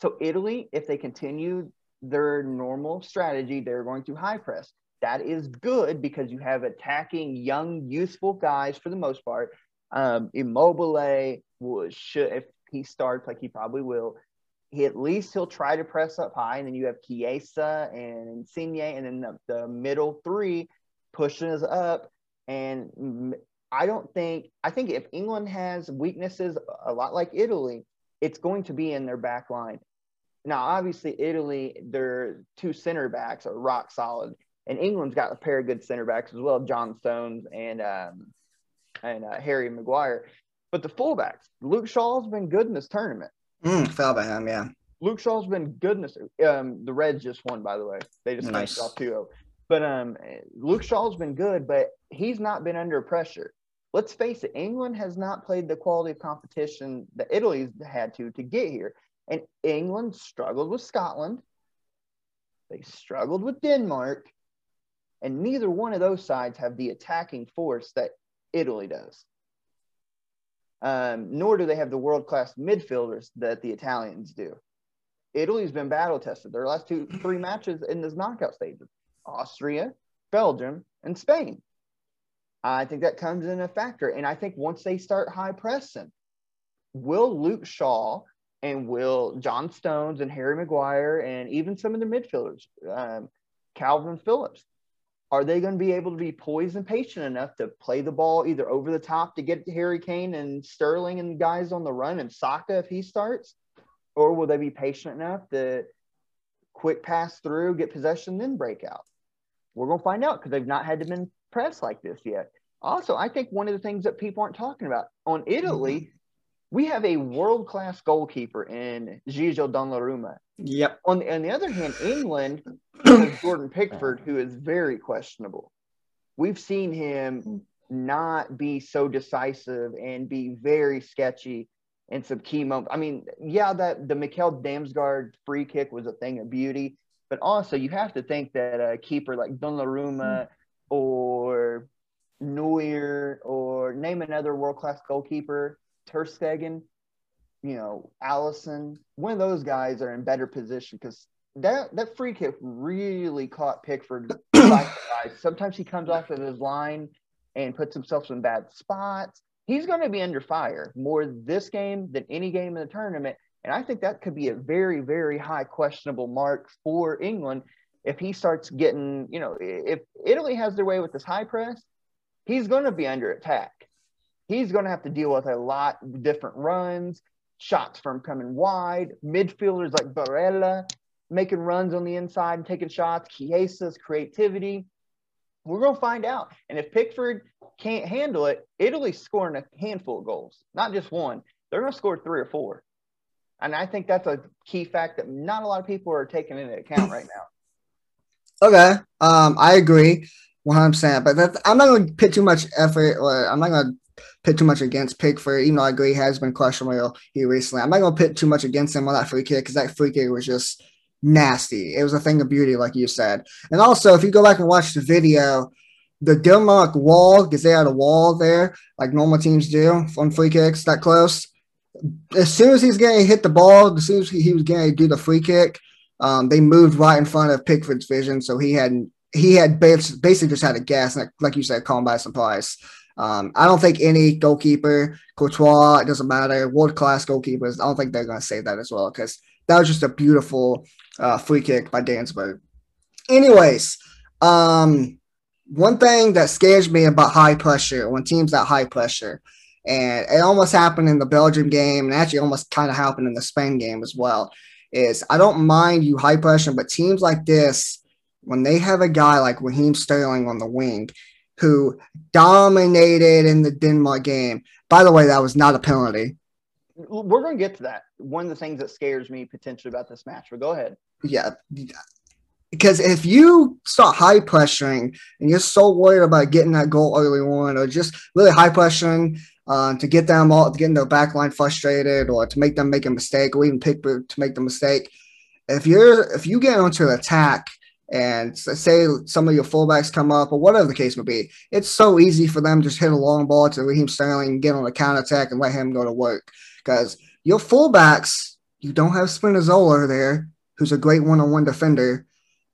So, Italy, if they continue their normal strategy, they're going to high press. That is good because you have attacking young, youthful guys for the most part. Um, Immobile was should if he starts like he probably will he at least he'll try to press up high, and then you have Chiesa and Insigne, and then the, the middle three pushing us up. And I don't think I think if England has weaknesses a lot like Italy, it's going to be in their back line. Now, obviously, Italy, their two center backs are rock solid, and England's got a pair of good center backs as well, John Stones and um, and uh, Harry Maguire. But the fullbacks, Luke Shaw's been good in this tournament. Mm, fell by him, yeah. Luke Shaw's been goodness. Um, the Reds just won, by the way. They just nice. off 2 But um, Luke Shaw's been good, but he's not been under pressure. Let's face it, England has not played the quality of competition that Italy's had to to get here. And England struggled with Scotland. They struggled with Denmark. And neither one of those sides have the attacking force that Italy does um, nor do they have the world class midfielders that the Italians do. Italy's been battle tested. Their last two, three matches in this knockout stage: Austria, Belgium, and Spain. I think that comes in a factor. And I think once they start high pressing, will Luke Shaw and will John Stones and Harry Maguire and even some of the midfielders, um, Kalvin Phillips, are they going to be able to be poised and patient enough to play the ball either over the top to get Harry Kane and Sterling and guys on the run and Saka if he starts? Or will they be patient enough to quick pass through, get possession, then break out? We're going to find out because they've not had to been pressed like this yet. Also, I think one of the things that people aren't talking about on Italy, mm-hmm. We have a world class goalkeeper in Gigio Donnarumma. Yep. On the, on the other hand, England has Jordan Pickford, who is very questionable. We've seen him not be so decisive and be very sketchy in some key moments. I mean, yeah, that the Mikkel Damsgaard free kick was a thing of beauty, but also you have to think that a keeper like Donnarumma hmm. or Neuer or name another world class goalkeeper, Ter Stegen, you know, Alisson, one of those guys are in better position because that that free kick really caught Pickford. Sometimes he comes off of his line and puts himself in bad spots. He's going to be under fire more this game than any game in the tournament. And I think that could be a very, very high questionable mark for England if he starts getting, you know, if Italy has their way with this high press, he's going to be under attack. He's going to have to deal with a lot of different runs, shots from coming wide, midfielders like Barella making runs on the inside and taking shots, Chiesa's creativity. We're going to find out. And if Pickford can't handle it, Italy's scoring a handful of goals, not just one. They're going to score three or four. And I think that's a key fact that not a lot of people are taking into account right now. Okay. Um, I agree. 100%. But I'm not going to put too much effort or I'm not going to put too much against Pickford, even though I agree he has been questionable here recently. I'm not to pit too much against him on that free kick because that free kick was just nasty. It was a thing of beauty, like you said. And also, if you go back and watch the video, the Denmark wall, because they had a wall there, like normal teams do on free kicks that close. As soon as he's getting hit the ball, as soon as he was going to do the free kick, um, they moved right in front of Pickford's vision, so he hadn't. he had basically just had a gas, and like you said, caught by surprise. Um, I don't think any goalkeeper, Courtois, it doesn't matter, world class goalkeepers, I don't think they're going to say that as well because that was just a beautiful uh, free kick by Dansberg. Anyways, um, one thing that scares me about high pressure when teams at high pressure, and it almost happened in the Belgium game, and actually almost kind of happened in the Spain game as well, is I don't mind you high pressure, but teams like this when they have a guy like Raheem Sterling on the wing who dominated in the Denmark game. By the way, that was not a penalty. We're going to get to that. One of the things that scares me potentially about this match, but go ahead. Yeah. Because if you start high pressuring and you're so worried about getting that goal early on, or just really high pressuring uh, to get them all, to get their back line frustrated, or to make them make a mistake, or even pick to make the mistake, if you're if you get onto an attack and say some of your fullbacks come up or whatever the case may be, it's so easy for them to just hit a long ball to Raheem Sterling, get on the counter attack, and let him go to work. Because your fullbacks, you don't have Spinazzola there, who's a great one-on-one defender.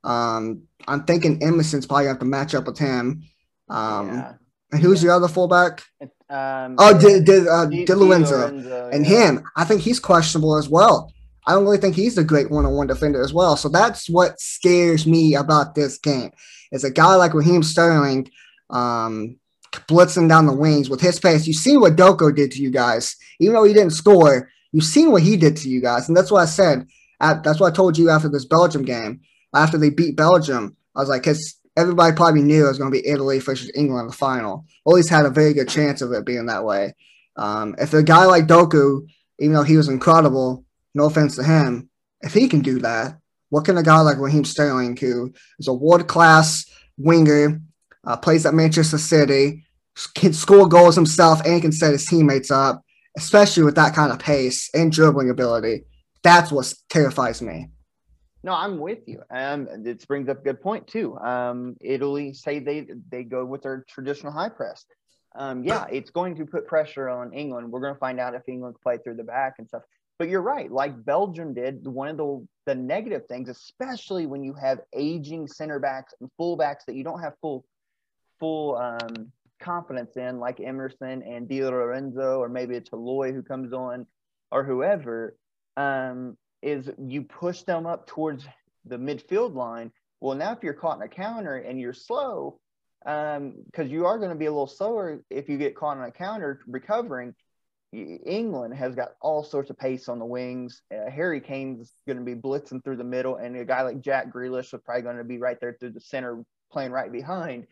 Um, I'm thinking Emerson's probably have to match up with him. Um, yeah. And who's yeah. your other fullback? Um, oh, did did uh, Di, Di Lorenzo. Lorenzo and yeah. him. I think he's questionable as well. I don't really think he's a great one-on-one defender as well. So that's what scares me about this game. Is a guy like Raheem Sterling um, blitzing down the wings with his pace. You've seen what Doku did to you guys. Even though he didn't score, you've seen what he did to you guys. And that's what I said. At, that's what I told you after this Belgium game. After they beat Belgium, I was like, because everybody probably knew it was going to be Italy versus England in the final. Always had a very good chance of it being that way. Um, if a guy like Doku, even though he was incredible, no offense to him, if he can do that, what can a guy like Raheem Sterling, who is a world class winger, uh, plays at Manchester City, can score goals himself and can set his teammates up, especially with that kind of pace and dribbling ability? That's what terrifies me. No, I'm with you. Um, it brings up a good point too. Um, Italy say they they go with their traditional high press. Um, yeah, it's going to put pressure on England. We're going to find out if England play through the back and stuff. But you're right, like Belgium did. One of the the negative things, especially when you have aging center backs and fullbacks that you don't have full full um, confidence in, like Emerson and Di Lorenzo, or maybe it's Toloi who comes on, or whoever, um, is you push them up towards the midfield line. Well, now if you're caught in a counter and you're slow, because um, you are going to be a little slower if you get caught in a counter recovering. England has got all sorts of pace on the wings. Uh, Harry Kane's going to be blitzing through the middle, and a guy like Jack Grealish is probably going to be right there through the center, playing right behind.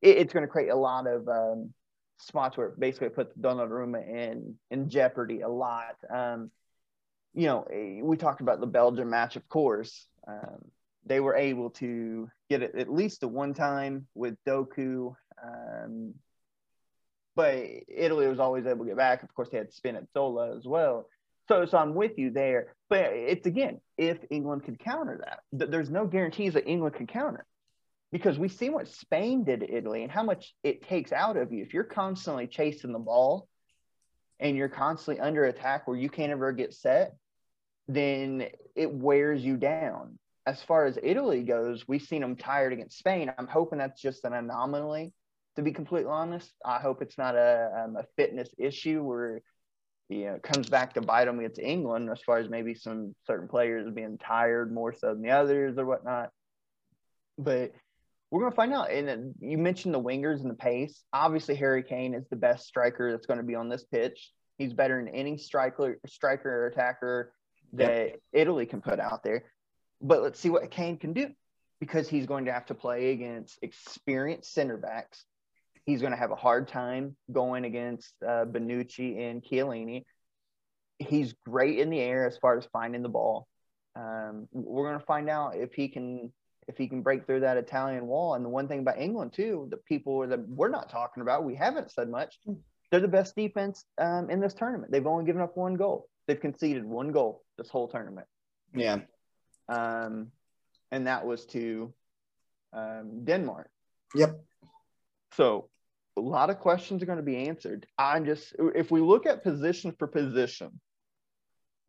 It, it's going to create a lot of um, spots where it basically puts Donnarumma in in jeopardy a lot. Um, you know, eh, we talked about the Belgium match, of course. Um, they were able to get it at least the one time with Doku. Um, but Italy was always able to get back. Of course, they had Spinazzola as well. So, so I'm with you there. But it's again, if England could counter that, there's no guarantees that England can counter because we see what Spain did to Italy and how much it takes out of you. If you're constantly chasing the ball and you're constantly under attack where you can't ever get set, then it wears you down. As far as Italy goes, we've seen them tired against Spain. I'm hoping that's just an anomaly, to be completely honest. I hope it's not a, um, a fitness issue where you know, it comes back to bite them against England as far as maybe some certain players being tired more so than the others or whatnot. But we're going to find out. And you mentioned the wingers and the pace. Obviously, Harry Kane is the best striker that's going to be on this pitch. He's better than any striker, striker or attacker that yep. Italy can put out there. But let's see what Kane can do because he's going to have to play against experienced center backs. He's going to have a hard time going against uh, Bonucci and Chiellini. He's great in the air as far as finding the ball. Um, we're going to find out if he can if he can break through that Italian wall. And the one thing about England too, the people that we're not talking about, we haven't said much. They're the best defense um, in this tournament. They've only given up one goal. They've conceded one goal this whole tournament. Yeah. Um, and that was to um, Denmark. Yep. So a lot of questions are going to be answered. I'm just, if we look at position for position,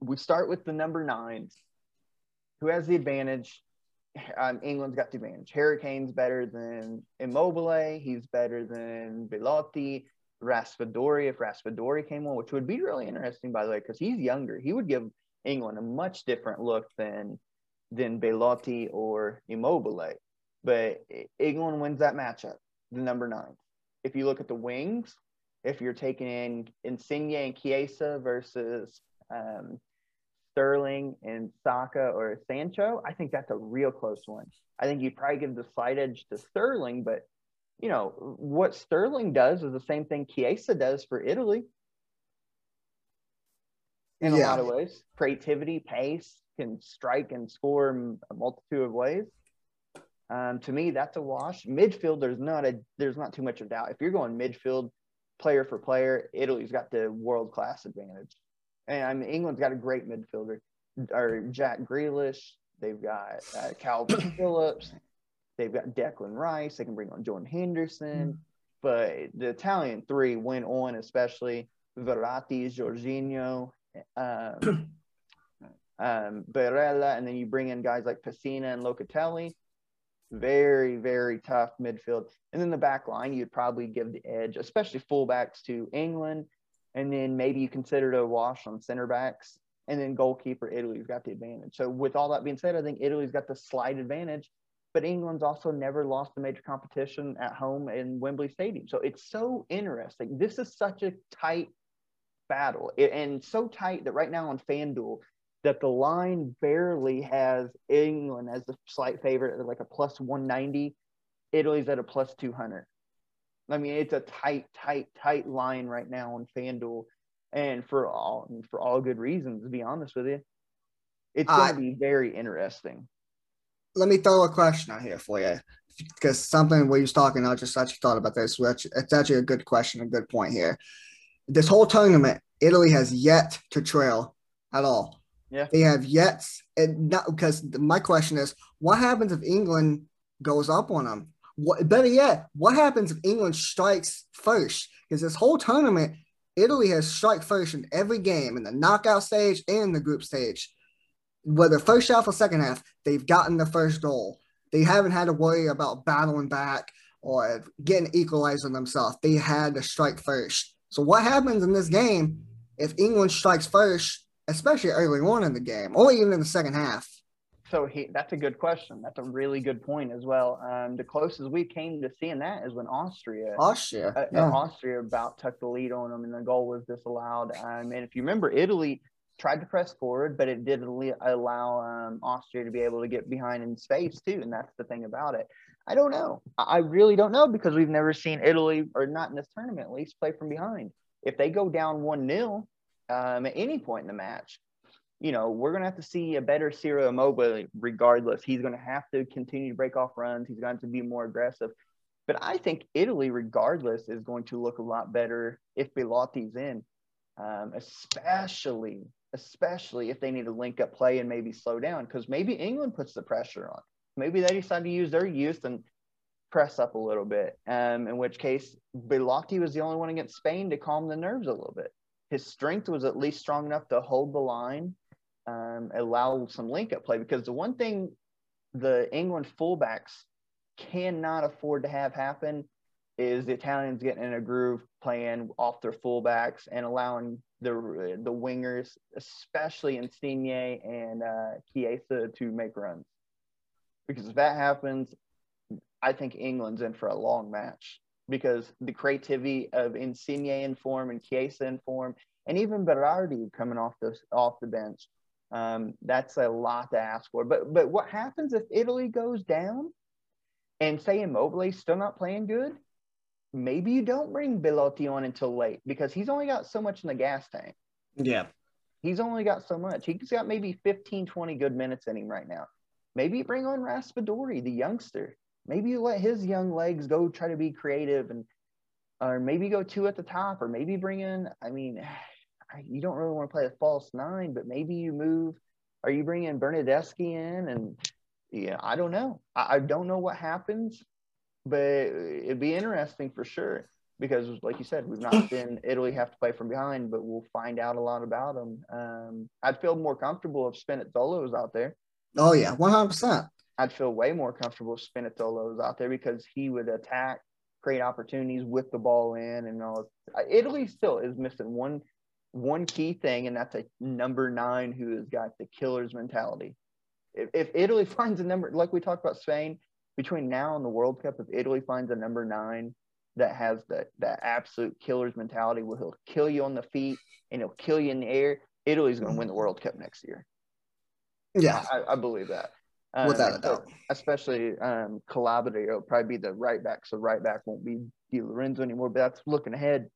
we start with the number nines. Who has the advantage? Um, England's got the advantage. Harry Kane's better than Immobile. He's better than Belotti. Raspadori, if Raspadori came on, which would be really interesting, by the way, because he's younger. He would give England a much different look than than Belotti or Immobile. But England wins that matchup, the number nine. If you look at the wings, if you're taking in Insigne and Chiesa versus um, Sterling and Saka or Sancho, I think that's a real close one. I think you probably give the slight edge to Sterling, but you know what Sterling does is the same thing Chiesa does for Italy in yeah. a lot of ways. Creativity, pace, can strike and score in a multitude of ways. Um, to me, that's a wash. Midfield, there's not a there's not too much of doubt. If you're going midfield, player for player, Italy's got the world class advantage. And I mean, England's got a great midfielder, or Jack Grealish. They've got uh, Kalvin Phillips. They've got Declan Rice. They can bring on Jordan Henderson. Mm. But the Italian three went on, especially Verratti, Jorginho, um, um, Barella, and then you bring in guys like Pessina and Locatelli. Very, very tough midfield. And then the back line, you'd probably give the edge, especially fullbacks to England. And then maybe you consider a wash on center backs. And then goalkeeper, Italy's got the advantage. So, with all that being said, I think Italy's got the slight advantage. But England's also never lost a major competition at home in Wembley Stadium. So, it's so interesting. This is such a tight battle and so tight that right now on FanDuel, that the line barely has England as the slight favorite at like a plus 190. Italy's at a plus 200. I mean, it's a tight, tight, tight line right now on FanDuel. And for all for all good reasons, to be honest with you. It's going to be very interesting. Let me throw a question out here for you. Because something we was talking, I just actually thought about this, which it's actually a good question, a good point here. This whole tournament, Italy has yet to trail at all yeah. They have yet, and not because my question is, what happens if England goes up on them? What, better yet, what happens if England strikes first? Because this whole tournament, Italy has strike first in every game in the knockout stage and the group stage. Whether first half or second half, they've gotten the first goal. They haven't had to worry about battling back. or getting equalizing themselves. They had to strike first. So what happens in this game if England strikes first, especially early on in the game, or even in the second half? So he, that's a good question. That's a really good point as well. Um, the closest we came to seeing that is when Austria, Austria, uh, yeah. Austria about took the lead on them, and the goal was disallowed. Um, and if you remember, Italy tried to press forward, but it did allow um, Austria to be able to get behind in space too. And that's the thing about it. I don't know. I really don't know because we've never seen Italy, or not in this tournament at least, play from behind. If they go down 1 0 um, at any point in the match, you know, we're going to have to see a better Ciro Immobile regardless. He's going to have to continue to break off runs. He's going to, be more aggressive. But I think Italy, regardless, is going to look a lot better if Belotti's in, um, especially especially if they need to link up play and maybe slow down because maybe England puts the pressure on. Maybe they decide to use their youth and press up a little bit. Um, in which case, Belotti was the only one against Spain to calm the nerves a little bit. His strength was at least strong enough to hold the line, um, allow some link up play. Because the one thing the England fullbacks cannot afford to have happen is the Italians getting in a groove playing off their fullbacks and allowing the the wingers, especially Insigne and uh, Chiesa, to make runs. Because if that happens, I think England's in for a long match because the creativity of Insigne in form and Chiesa in form, and even Berardi coming off the off the bench, um, that's a lot to ask for. But but what happens if Italy goes down, and say Immobile's still not playing good? maybe you don't bring Belotti on until late because he's only got so much in the gas tank. Yeah. He's only got so much. He's got maybe 15, 20 good minutes in him right now. Maybe bring on Raspadori, the youngster. Maybe you let his young legs go try to be creative and or maybe go two at the top, or maybe bring in, I mean, you don't really want to play a false nine, but maybe you move, or you bring in Bernardeschi in and yeah, I don't know. I, I don't know what happens but it'd be interesting for sure because, like you said, we've not seen Italy have to play from behind, but we'll find out a lot about them. Um, I'd feel more comfortable if Spinazzola was out there. Oh yeah, one hundred percent. I'd feel way more comfortable if Spinazzola was out there because he would attack, create opportunities with the ball in, and all. Italy still is missing one one key thing, and that's a number nine who has got the killer's mentality. If, if Italy finds a number, like we talked about Spain, between now and the World Cup, if Italy finds a number nine that has that that absolute killer's mentality where he'll kill you on the feet and he'll kill you in the air, Italy's going to win the World Cup next year. Yeah, I, I believe that. Um, Without a doubt. Especially um, Calabria will probably be the right back, so right back won't be Di Lorenzo anymore. But that's looking ahead.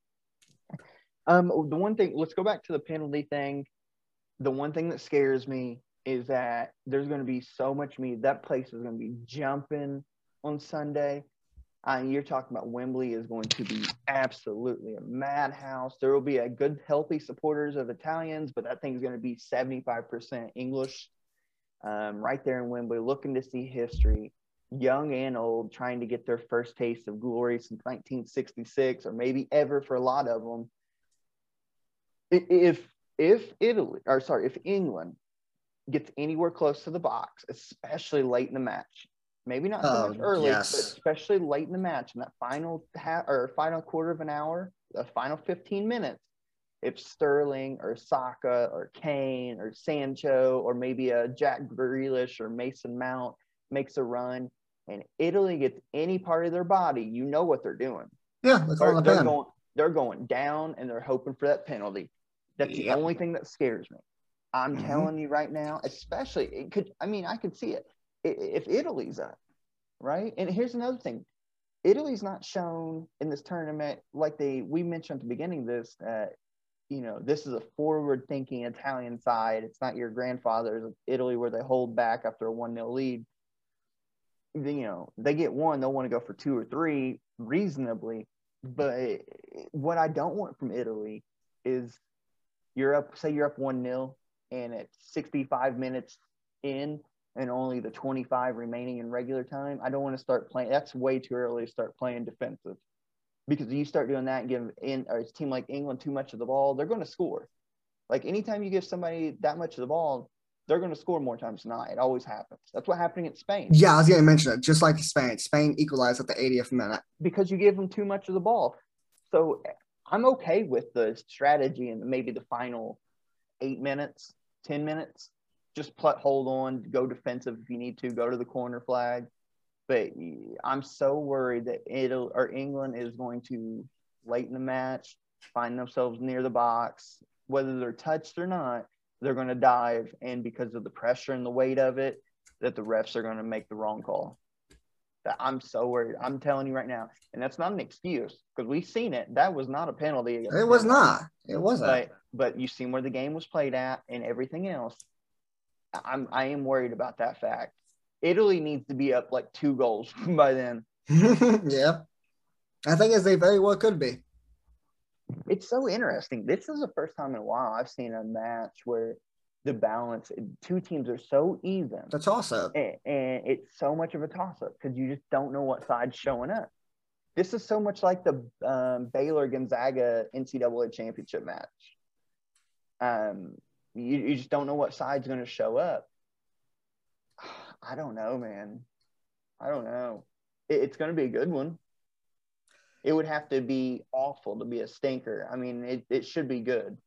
Um, the one thing, let's go back to the penalty thing. The one thing that scares me is that there's going to be so much media. That place is going to be jumping on Sunday. Uh, you're talking about Wembley is going to be absolutely a madhouse. There will be a good, healthy supporters of Italians, but that thing's going to be 75% English. Um, right there in Wembley, looking to see history, young and old, trying to get their first taste of glory since 1966, or maybe ever for a lot of them. If if Italy, or sorry, if England gets anywhere close to the box, especially late in the match. Maybe not so much oh, early, yes. but especially late in the match in that final half or final quarter of an hour, the final 15 minutes. If Sterling or Saka or Kane or Sancho or maybe a Jack Grealish or Mason Mount makes a run and Italy gets any part of their body, you know what they're doing. Yeah, they're, they're going they're going down and they're hoping for that penalty. That's yep. the only thing that scares me. I'm mm-hmm. telling you right now, especially it could. I mean, I could see it if Italy's up, right? And here's another thing: Italy's not shown in this tournament like they we mentioned at the beginning of this. Uh, you know, this is a forward-thinking Italian side. It's not your grandfather's Italy where they hold back after a one 0 lead. You know, they get one, they'll want to go for two or three reasonably. But what I don't want from Italy is you're up, say you're up one 0 and at 65 minutes in and only the 25 remaining in regular time, I don't want to start playing. That's way too early to start playing defensive because you start doing that and give in or a team like England too much of the ball, they're going to score. Like anytime you give somebody that much of the ball, they're going to score more times than not. It always happens. That's what happened against Spain. Yeah, I was going to mention it. Just like Spain, Spain equalized at the 80th minute because you give them too much of the ball. So I'm okay with the strategy and maybe the final eight minutes, ten minutes. Just put, hold on, go defensive if you need to, go to the corner flag. But I'm so worried that it'll or England is going to late in the match find themselves near the box, whether they're touched or not they're going to dive, and because of the pressure and the weight of it, that the refs are going to make the wrong call. That I'm so worried. I'm telling you right now, and that's not an excuse because we've seen it. That was not a penalty. It was not. It wasn't. But, but you've seen where the game was played at and everything else. I'm I am worried about that fact. Italy needs to be up like two goals by then. yeah, I think as they very well could be it's so interesting. This is the first time in a while I've seen a match where the balance, two teams are so even. The toss up. And, and it's so much of a toss up because you just don't know what side's showing up. This is so much like the um, Baylor Gonzaga NCAA championship match. Um, you, you just don't know what side's going to show up. I don't know, man. I don't know. It, it's going to be a good one it would have to be awful to be a stinker. I mean, it, it should be good.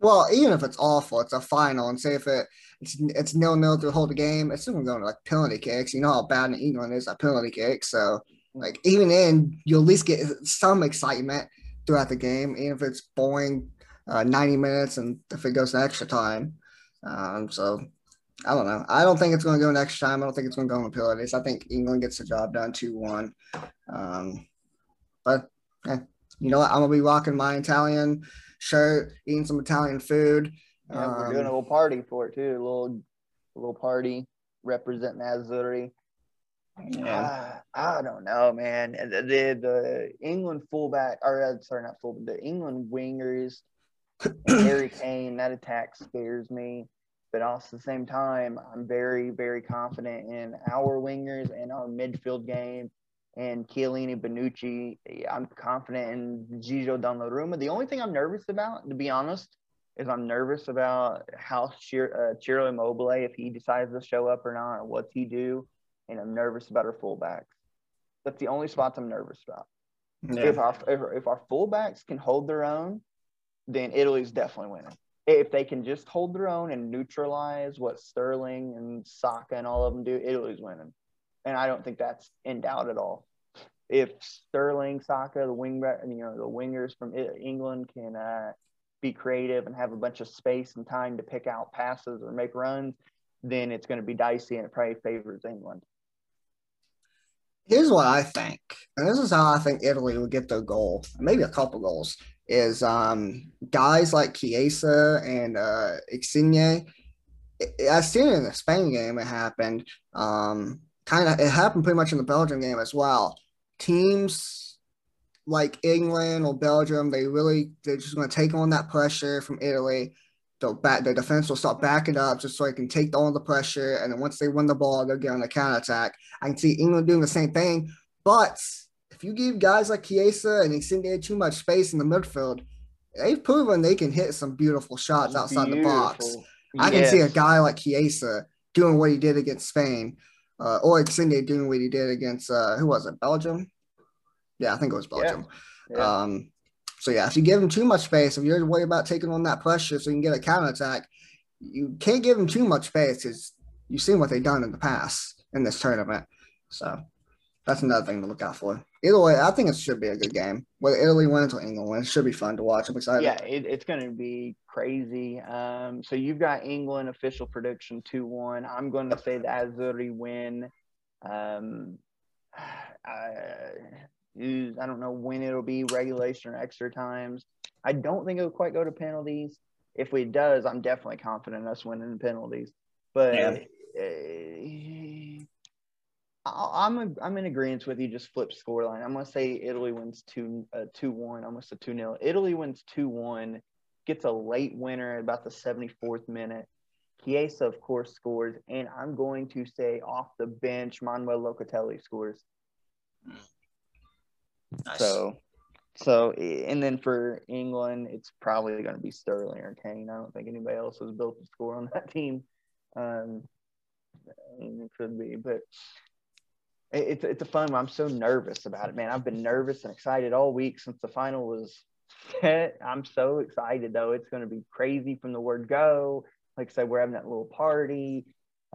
Well, even if it's awful, it's a final, and say if it it's it's nil nil hold the game, it's still going to like penalty kicks. You know how bad in England is at penalty kicks, so like even in you'll at least get some excitement throughout the game, even if it's boring, uh, ninety minutes, and if it goes to extra time. Um, so I don't know. I don't think it's going to go next time. I don't think it's going to go in penalties. I think England gets the job done 2 1. Um, but eh, you know what? I'm going to be rocking my Italian shirt, eating some Italian food. Yeah, um, we're doing a little party for it too. A little, a little party representing Azzurri. Yeah. Uh, I don't know, man. The, the, the England fullback, or uh, sorry, not fullback, the England wingers, Harry Kane, that attack scares me but also at the same time, I'm very, very confident in our wingers and our midfield game and Chiellini, Bonucci. I'm confident in Gigio Donnarumma. The only thing I'm nervous about, to be honest, is I'm nervous about how Ciro, uh, Ciro Immobile, if he decides to show up or not, or what's he do, and I'm nervous about our fullbacks. That's the only spots I'm nervous about. Yeah. If our if, if our fullbacks can hold their own, then Italy's definitely winning if they can just hold their own and neutralize what Sterling and Saka and all of them do, Italy's winning. And I don't think that's in doubt at all. If Sterling, Saka, the wing, you know, the wingers from England can uh, be creative and have a bunch of space and time to pick out passes or make runs, then it's going to be dicey and it probably favors England. Here's what I think, and this is how I think Italy would get their goal, maybe a couple goals is um, guys like Chiesa and uh, Insigne. I seen it in the Spain game. It happened. Um, kind of. It happened pretty much in the Belgium game as well. Teams like England or Belgium, they really they're just going to take on that pressure from Italy. They'll back their defense will start backing up just so they can take all the pressure. And then once they win the ball, they'll get on the counter attack. I can see England doing the same thing, but if you give guys like Chiesa and Insigne too much space in the midfield, they've proven they can hit some beautiful shots outside beautiful. the box. Yes. I can see a guy like Chiesa doing what he did against Spain, uh, or Insigne doing what he did against uh, who was it? Belgium. Yeah, I think it was Belgium. Yeah. Yeah. Um, so yeah, if you give him too much space, if you're worried about taking on that pressure so you can get a counter attack, you can't give him too much space because you've seen what they've done in the past in this tournament. So that's another thing to look out for. Either way, I think it should be a good game. Whether Italy wins or England wins, it should be fun to watch. I'm excited. Yeah, it, it's going to be crazy. Um, so you've got England official prediction two one. I'm going to say the Azzurri win. Um, I, I don't know when it'll be regulation or extra times. I don't think it'll quite go to penalties. If it does, I'm definitely confident us winning the penalties. But yeah. uh, I'm a, I'm in agreement with you. Just flip scoreline. I'm gonna say Italy wins two uh, two one. I'm two 0 Italy wins two one. Gets a late winner at about the 74th minute. Chiesa, of course, scores, and I'm going to say off the bench, Manuel Locatelli scores. Nice. So, So, and then for England, it's probably going to be Sterling or Kane. I don't think anybody else has built a score on that team. Um, it could be, but it's it's a fun one. I'm so nervous about it, man. I've been nervous and excited all week since the final was set. I'm so excited though. It's going to be crazy from the word go. Like I said, we're having that little party.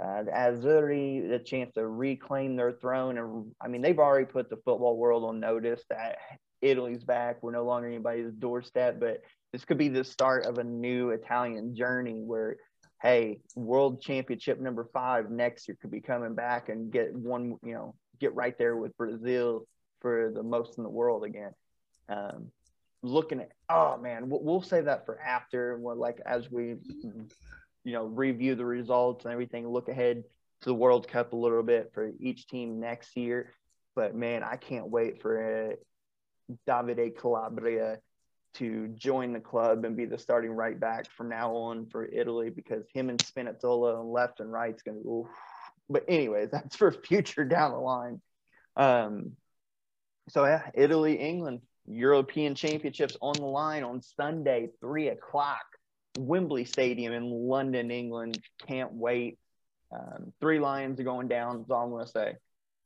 Uh, the Azzurri, the chance to reclaim their throne, and I mean they've already put the football world on notice that Italy's back. We're no longer anybody's doorstep, but this could be the start of a new Italian journey where hey, world championship number five next year could be coming back and get one, you know, get right there with Brazil for the most in the world again. Um, looking at, oh man, we'll, we'll save that for after. Like, as we, you know, review the results and everything, look ahead to the World Cup a little bit for each team next year. But man, I can't wait for uh, Davide Calabria to join the club and be the starting right back from now on for Italy because him and Spinazzola on left and right is going to. But anyways, that's for future down the line. Um, so yeah, Italy, England, European Championships on the line on Sunday, three o'clock, Wembley Stadium in London, England. Can't wait. Um, three Lions are going down. That's all I'm going to say.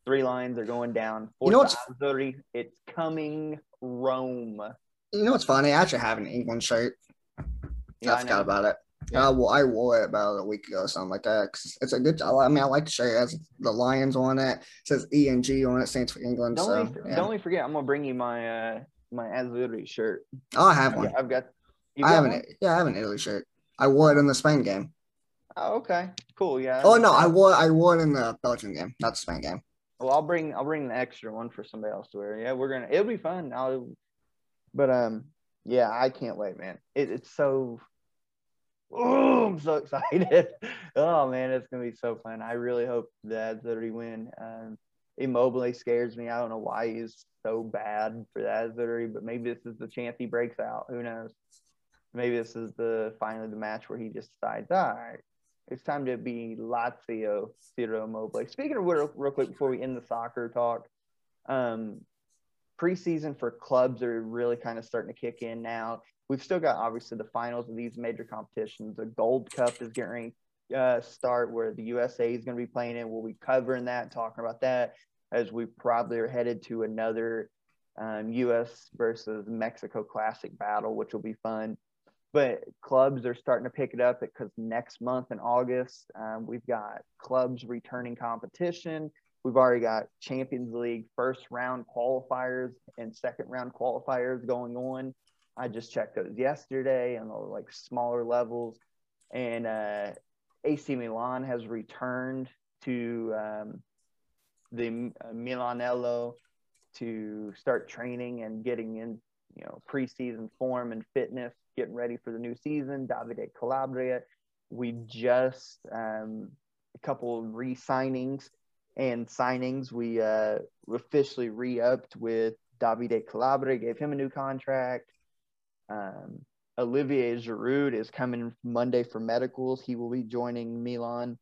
Three Lions are going down. you know what's It's coming Rome. You know what's funny? I actually have an England shirt. Yeah, I, I forgot about it. Yeah. Uh, well, I wore it about a week ago, something like that. it's a good. I mean, I like the shirt. It has the lions on it. it says E and G on it. Stands for England. Don't, so, only, yeah. don't only forget. I'm gonna bring you my uh my Azzurri shirt. Oh, I have one. I've got. I have an yeah, I have an Italy shirt. I wore it in the Spain game. Oh, okay, cool. Yeah. Oh no, I wore I wore it in the Belgian game, not the Spain game. Well, I'll bring I'll bring the extra one for somebody else to wear. Yeah, we're gonna it'll be fun. I'll, but um, yeah, I can't wait, man. It, it's so. Oh, I'm so excited. oh man, it's gonna be so fun. I really hope that Azzurri win. Um, Immobile scares me. I don't know why he's so bad for that Azzurri, but maybe this is the chance he breaks out. Who knows? Maybe this is the finally the match where he just decides, all right, it's time to be Lazio, Ciro Immobile. Speaking of real, real quick before we end the soccer talk, um, preseason for clubs are really kind of starting to kick in now. We've still got obviously the finals of these major competitions. The Gold Cup is getting uh, start where the USA is going to be playing in. We'll be covering that, talking about that as we probably are headed to another um, U.S. versus Mexico Classic battle, which will be fun. But clubs are starting to pick it up because next month in August, um, we've got clubs returning competition. We've already got Champions League first round qualifiers and second round qualifiers going on. I just checked those yesterday on the like smaller levels, and uh, AC Milan has returned to um, the uh, Milanello to start training and getting in, you know, preseason form and fitness, getting ready for the new season. Davide Calabria, we just um, a couple re-signings and signings. We uh, officially re-upped with Davide Calabria, gave him a new contract. Um, Olivier Giroud is coming Monday for medicals. He will be joining Milan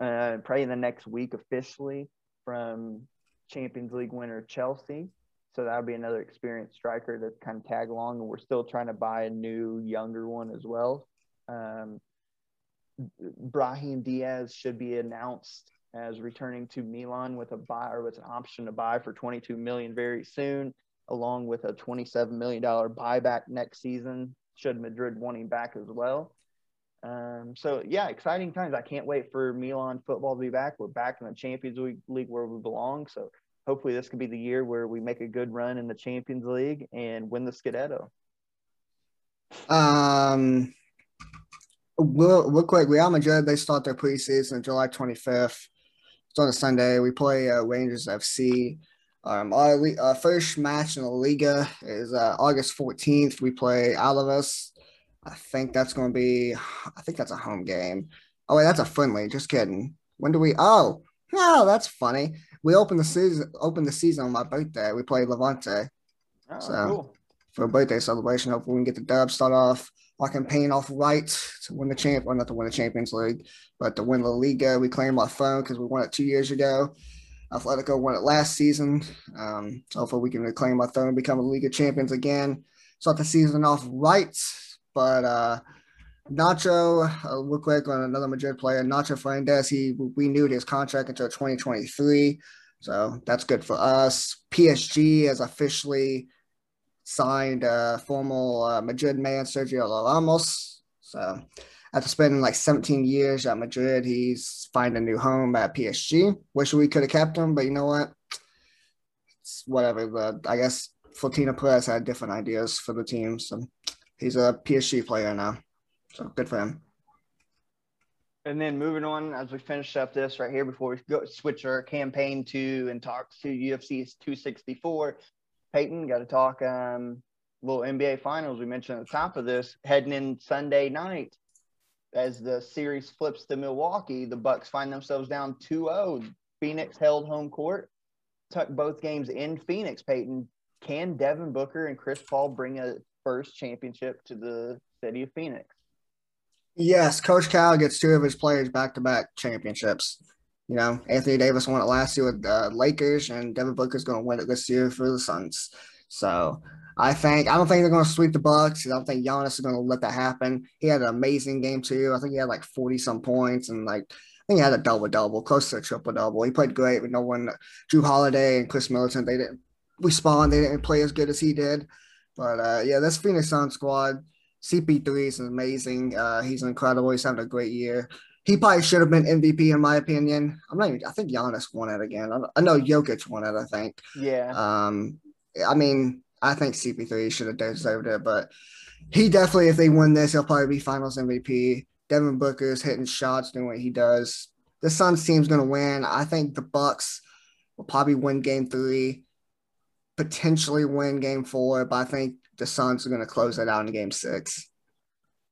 uh, probably in the next week officially from Champions League winner Chelsea. So that would be another experienced striker to kind of tag along. And we're still trying to buy a new, younger one as well. Um, Brahim Diaz should be announced as returning to Milan with a buy or with an option to buy for 22 million very soon, along with a 27 million dollar buyback next season. Should Madrid want him back as well? Um, so yeah, exciting times. I can't wait for Milan football to be back. We're back in the Champions League where we belong. So hopefully this could be the year where we make a good run in the Champions League and win the Scudetto. Um, real, real quick, Real Madrid they start their preseason July 25th. It's on a Sunday. We play uh, Rangers FC. Um, our, our, first match in the Liga is uh, August 14th. We play Alaves. I think that's going to be, I think that's a home game. Oh, wait, that's a friendly. Just kidding. When do we? Oh, no, that's funny. We opened the season. Open the season on my birthday. We played Levante. Oh, so cool. for a birthday celebration, hopefully we can get the dub. Start off our campaign off right to win the champ, or not to win the Champions League, but to win the Liga. We claim our phone because we won it two years ago. Atletico won it last season. Um, hopefully, we can reclaim our throne and become a League of Champions again. Start the season off right, but uh, Nacho, uh, real quick on another Madrid player, Nacho Fernandez, he renewed his contract until 2023. So that's good for us. PSG has officially signed a formal uh, Madrid man, Sergio Ramos. So after spending like 17 years at Madrid, he's finding a new home at PSG. Wish we could have kept him, but you know what? It's whatever. The, I guess Florentino Perez had different ideas for the team. So he's a PSG player now. So good for him. And then moving on as we finish up this right here before we go switch our campaign to and talk to UFC's 264. Peyton, got to talk um, a little NBA finals. We mentioned at the top of this heading in Sunday night as the series flips to Milwaukee. The Bucks find themselves down 2-0. Phoenix held home court, took both games in Phoenix. Peyton, can Devin Booker and Chris Paul bring a first championship to the city of Phoenix? Yes, Coach Cal gets two of his players back to back championships. You know, Anthony Davis won it last year with the Lakers, and Devin Booker is going to win it this year for the Suns. So I think I don't think they're going to sweep the Bucks. I don't think Giannis is going to let that happen. He had an amazing game too. I think he had like forty some points and like I think he had a double double, close to a triple double. He played great with no one. Jrue Holiday and Khris Middleton they didn't respond. They didn't play as good as he did. But uh, yeah, this Phoenix Sun squad CP3 is amazing. Uh, he's incredible. He's having a great year. He probably should have been MVP in my opinion. I'm not even, I think Giannis won it again. I know Jokic won it, I think. Yeah. Um, I mean, I think CP3 should have deserved it, but he definitely, if they win this, he'll probably be finals MVP. Devin Booker's hitting shots, doing what he does. The Suns team's going to win. I think the Bucks will probably win game three, potentially win game four, but I think the Suns are going to close it out in game six.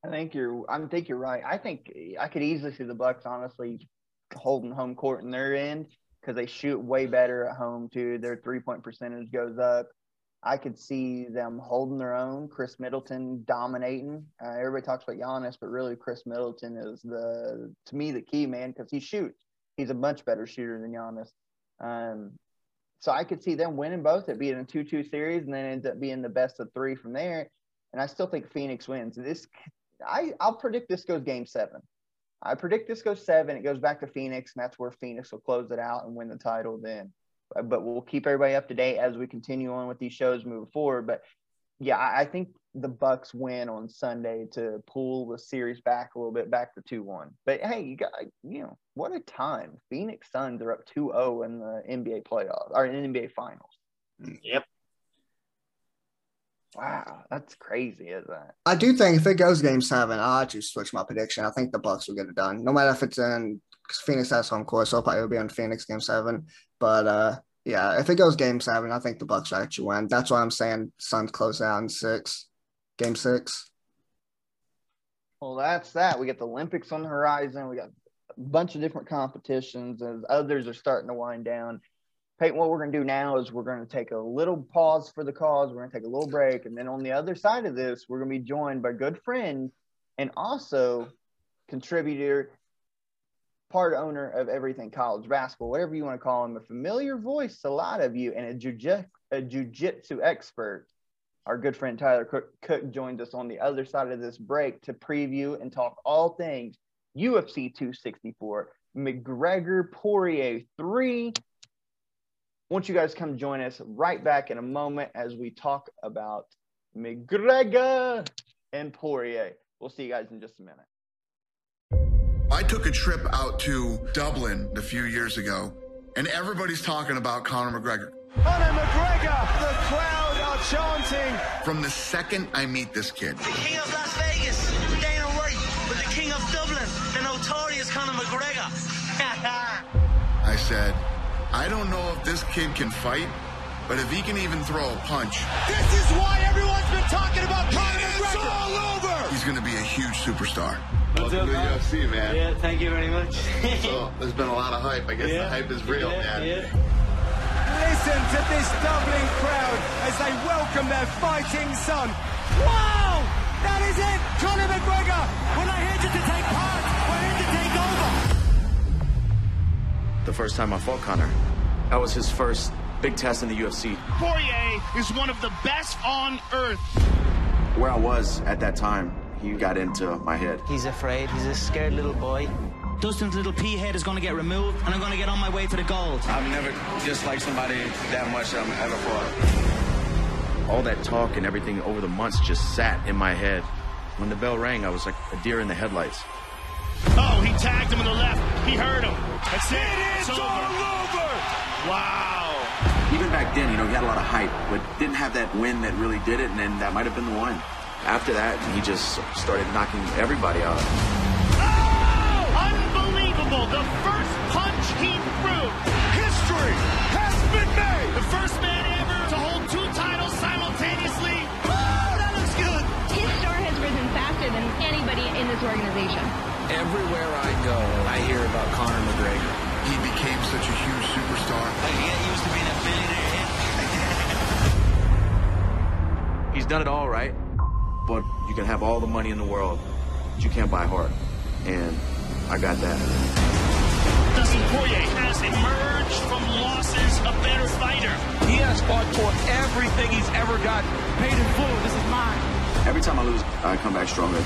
I think you're. I think you're right. I think I could easily see the Bucks honestly holding home court in their end because they shoot way better at home too. Their three point percentage goes up. I could see them holding their own. Khris Middleton dominating. Uh, everybody talks about Giannis, but really Khris Middleton is the to me the key man because he shoots. He's a much better shooter than Giannis. Um, so I could see them winning both, it being a 2 2 series, and then ends up being the best of three from there. And I still think Phoenix wins. This, I, I'll predict this goes game seven. I predict this goes seven. It goes back to Phoenix, and that's where Phoenix will close it out and win the title then. But we'll keep everybody up to date as we continue on with these shows moving forward. But yeah, I think the Bucks win on Sunday to pull the series back a little bit, back to two one. But hey, you got you know what a time! Phoenix Suns are up 2-0 in the NBA playoffs or in NBA Finals. Yep. Wow, that's crazy, isn't it? I do think if it goes Game Seven, I'll actually switch my prediction. I think the Bucks will get it done, no matter if it's in because Phoenix has home court, so probably will probably be on Phoenix Game Seven. But uh, yeah, if it goes Game Seven, I think the Bucks actually win. That's why I'm saying Suns close out in six game six. Well, that's that. We got the Olympics on the horizon. We got a bunch of different competitions as others are starting to wind down. Peyton, what we're going to do now is we're going to take a little pause for the cause. We're going to take a little break. And then on the other side of this, we're going to be joined by good friend and also contributor, part owner of everything college basketball, whatever you want to call him, a familiar voice to a lot of you, and a jiu- a jiu-jitsu expert our good friend Tyler Cook joins us on the other side of this break to preview and talk all things UFC 264, McGregor Poirier 3. Won't you guys come join us right back in a moment as we talk about McGregor and Poirier? We'll see you guys in just a minute. I took a trip out to Dublin a few years ago, and everybody's talking about Conor McGregor. Conor McGregor, the crowd are chanting. From the second I meet this kid. The king of Las Vegas, Dana White, but the king of Dublin, the notorious Conor McGregor. I said, I don't know if this kid can fight, but if he can even throw a punch. This is why everyone's been talking about Conor McGregor. It's all over. He's going to be a huge superstar. Welcome to the UFC, man. Yeah, thank you very much. so, there's been a lot of hype. I guess yeah. the hype is real, yeah, man. Yeah. Listen to this Dublin crowd as they welcome their fighting son. Wow! That is it! Conor McGregor! We're not here just to take part, we're here to take over! The first time I fought Conor, That was his first big test in the UFC. Poirier is one of the best on earth. Where I was at that time, he got into my head. He's afraid. He's a scared little boy. Dustin's little pea head is going to get removed, and I'm going to get on my way to the gold. I've never disliked somebody that much I'm ever fought. All that talk and everything over the months just sat in my head. When the bell rang, I was like a deer in the headlights. Oh, he tagged him in the left. He heard him. That's it. It is it's all over. Wow. Even back then, you know, he had a lot of hype, but didn't have that win that really did it, and then that might have been the one. After that, he just started knocking everybody out. Oh! Unbelievable. The first punch he threw. History has been made. The first man ever to hold two titles simultaneously. Oh, that looks good. His star has risen faster than anybody in this organization. Everywhere I go, I hear about Conor McGregor. He became such a huge superstar. Like, you get used to being a billionaire. He's done it all right, but you can have all the money in the world, but you can't buy heart. And I got that. Dustin Poirier has emerged from losses a better fighter. He has fought for everything he's ever got. Paid in full. This is mine. Every time I lose, I come back stronger.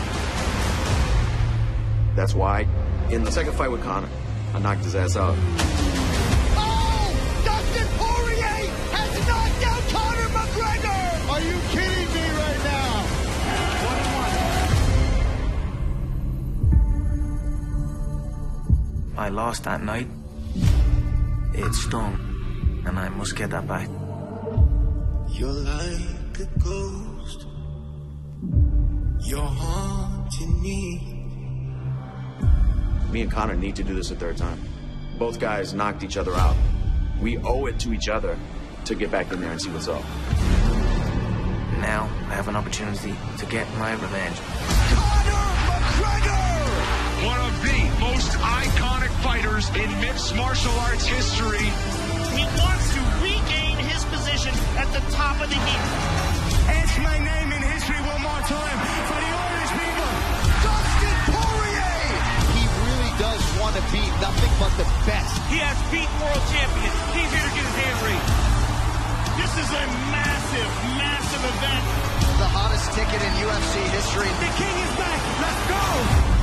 That's why, in the second fight with Conor, I knocked his ass out. I lost that night. It stung, and I must get that back. You're like a ghost. You're haunting me. Me and Conor need to do this a third time. Both guys knocked each other out. We owe it to each other to get back in there and see what's up. Now I have an opportunity to get my revenge. Conor McGregor! One of the most iconic fighters in mixed martial arts history. He wants to regain his position at the top of the heap. Etch my name in history one more time for the Irish people. Dustin Poirier! He really does want to be nothing but the best. He has beat world champions. He's here to get his hands raised. This is a massive, massive event. The hottest ticket in UFC history. The king is back. Let's go!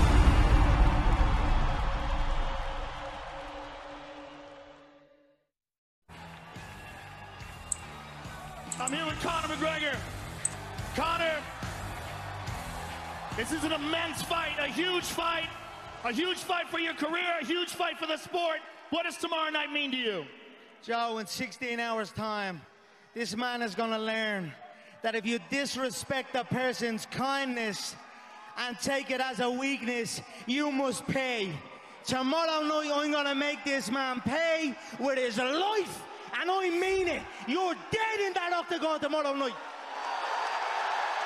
This is an immense fight, a huge fight, a huge fight for your career, a huge fight for the sport. What does tomorrow night mean to you? Joe, in 16 hours' time, this man is going to learn that if you disrespect a person's kindness and take it as a weakness, you must pay. Tomorrow night, I'm going to make this man pay with his life, and I mean it. You're dead in that octagon tomorrow night.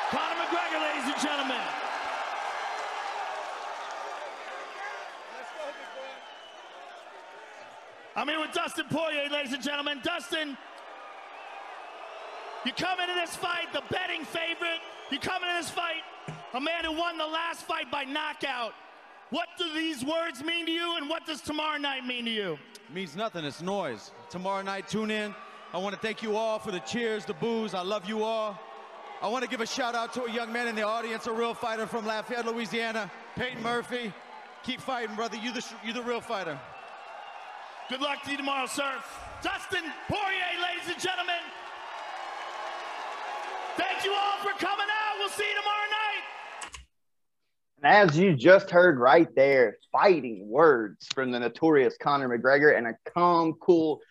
Conor McGregor, ladies and gentlemen. I'm here with Dustin Poirier, ladies and gentlemen. Dustin, you come into this fight, the betting favorite. You come into this fight, a man who won the last fight by knockout. What do these words mean to you, and what does tomorrow night mean to you? It means nothing. It's noise. Tomorrow night, tune in. I want to thank you all for the cheers, the boos. I love you all. I want to give a shout out to a young man in the audience, a real fighter from Lafayette, Louisiana, Peyton Murphy. Keep fighting, brother. You the you the real fighter. Good luck to you tomorrow, sir. Dustin Poirier, ladies and gentlemen. Thank you all for coming out. We'll see you tomorrow night. And as you just heard right there, fighting words from the notorious Conor McGregor and a calm, cool,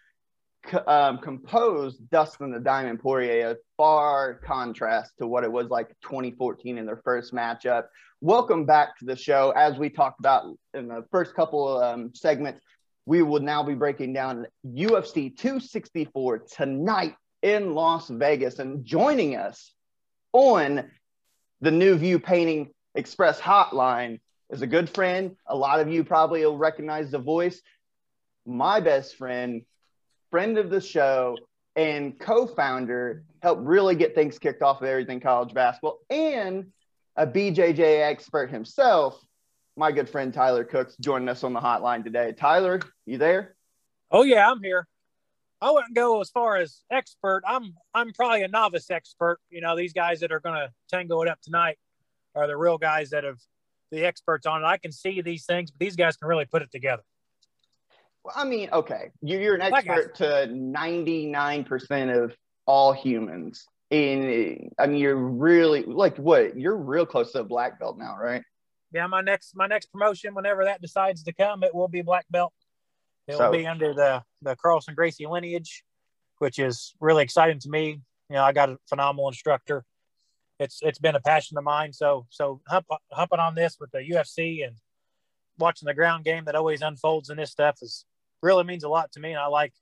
um, composed Dustin the Diamond Poirier, a far contrast to what it was like 2014 in their first matchup. Welcome back to the show. As we talked about in the first couple um, segments, we will now be breaking down UFC 264 tonight in Las Vegas. And joining us on the New View Painting Express hotline is a good friend. A lot of you probably will recognize the voice. My best friend, friend of the show, and co founder, helped really get things kicked off of everything college basketball, and a BJJ expert himself, my good friend Tyler Cooks, joining us on the hotline today. Tyler, you there? Oh, yeah, I'm here. I wouldn't go as far as expert. I'm I'm probably a novice expert. You know, these guys that are going to tango it up tonight are the real guys that have the experts on it. I can see these things, but these guys can really put it together. Well, I mean, okay, you're an expert to 99% of all humans. In, I mean, you're really like what? You're real close to a black belt now, right? Yeah, my next my next promotion, whenever that decides to come, it will be black belt. It So- will be under the the Carlson Gracie lineage, which is really exciting to me. You know, I got a phenomenal instructor. It's it's been a passion of mine. So so hump, humping on this with the UFC and watching the ground game that always unfolds in this stuff is really means a lot to me. And I like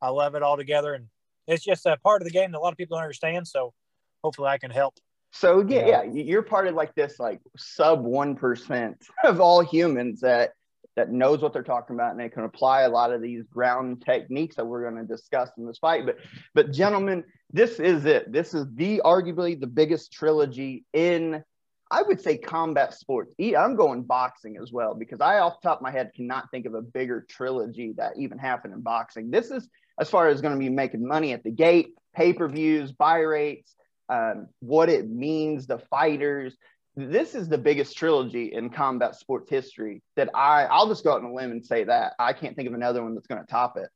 I love it all together. And it's just a part of the game that a lot of people don't understand. So hopefully I can help. So yeah, yeah, you're part of like this like sub one percent of all humans that that knows what they're talking about and they can apply a lot of these ground techniques that we're going to discuss in this fight. But but gentlemen, this is it. This is the arguably the biggest trilogy in I would say combat sports. I'm going boxing as well because I off the top of my head cannot think of a bigger trilogy that even happened in boxing. This is as far as going to be making money at the gate, pay-per-views, buy rates, um, what it means, the fighters. This is the biggest trilogy in combat sports history that I, I'll just go out on a limb and say that. I can't think of another one that's going to top it.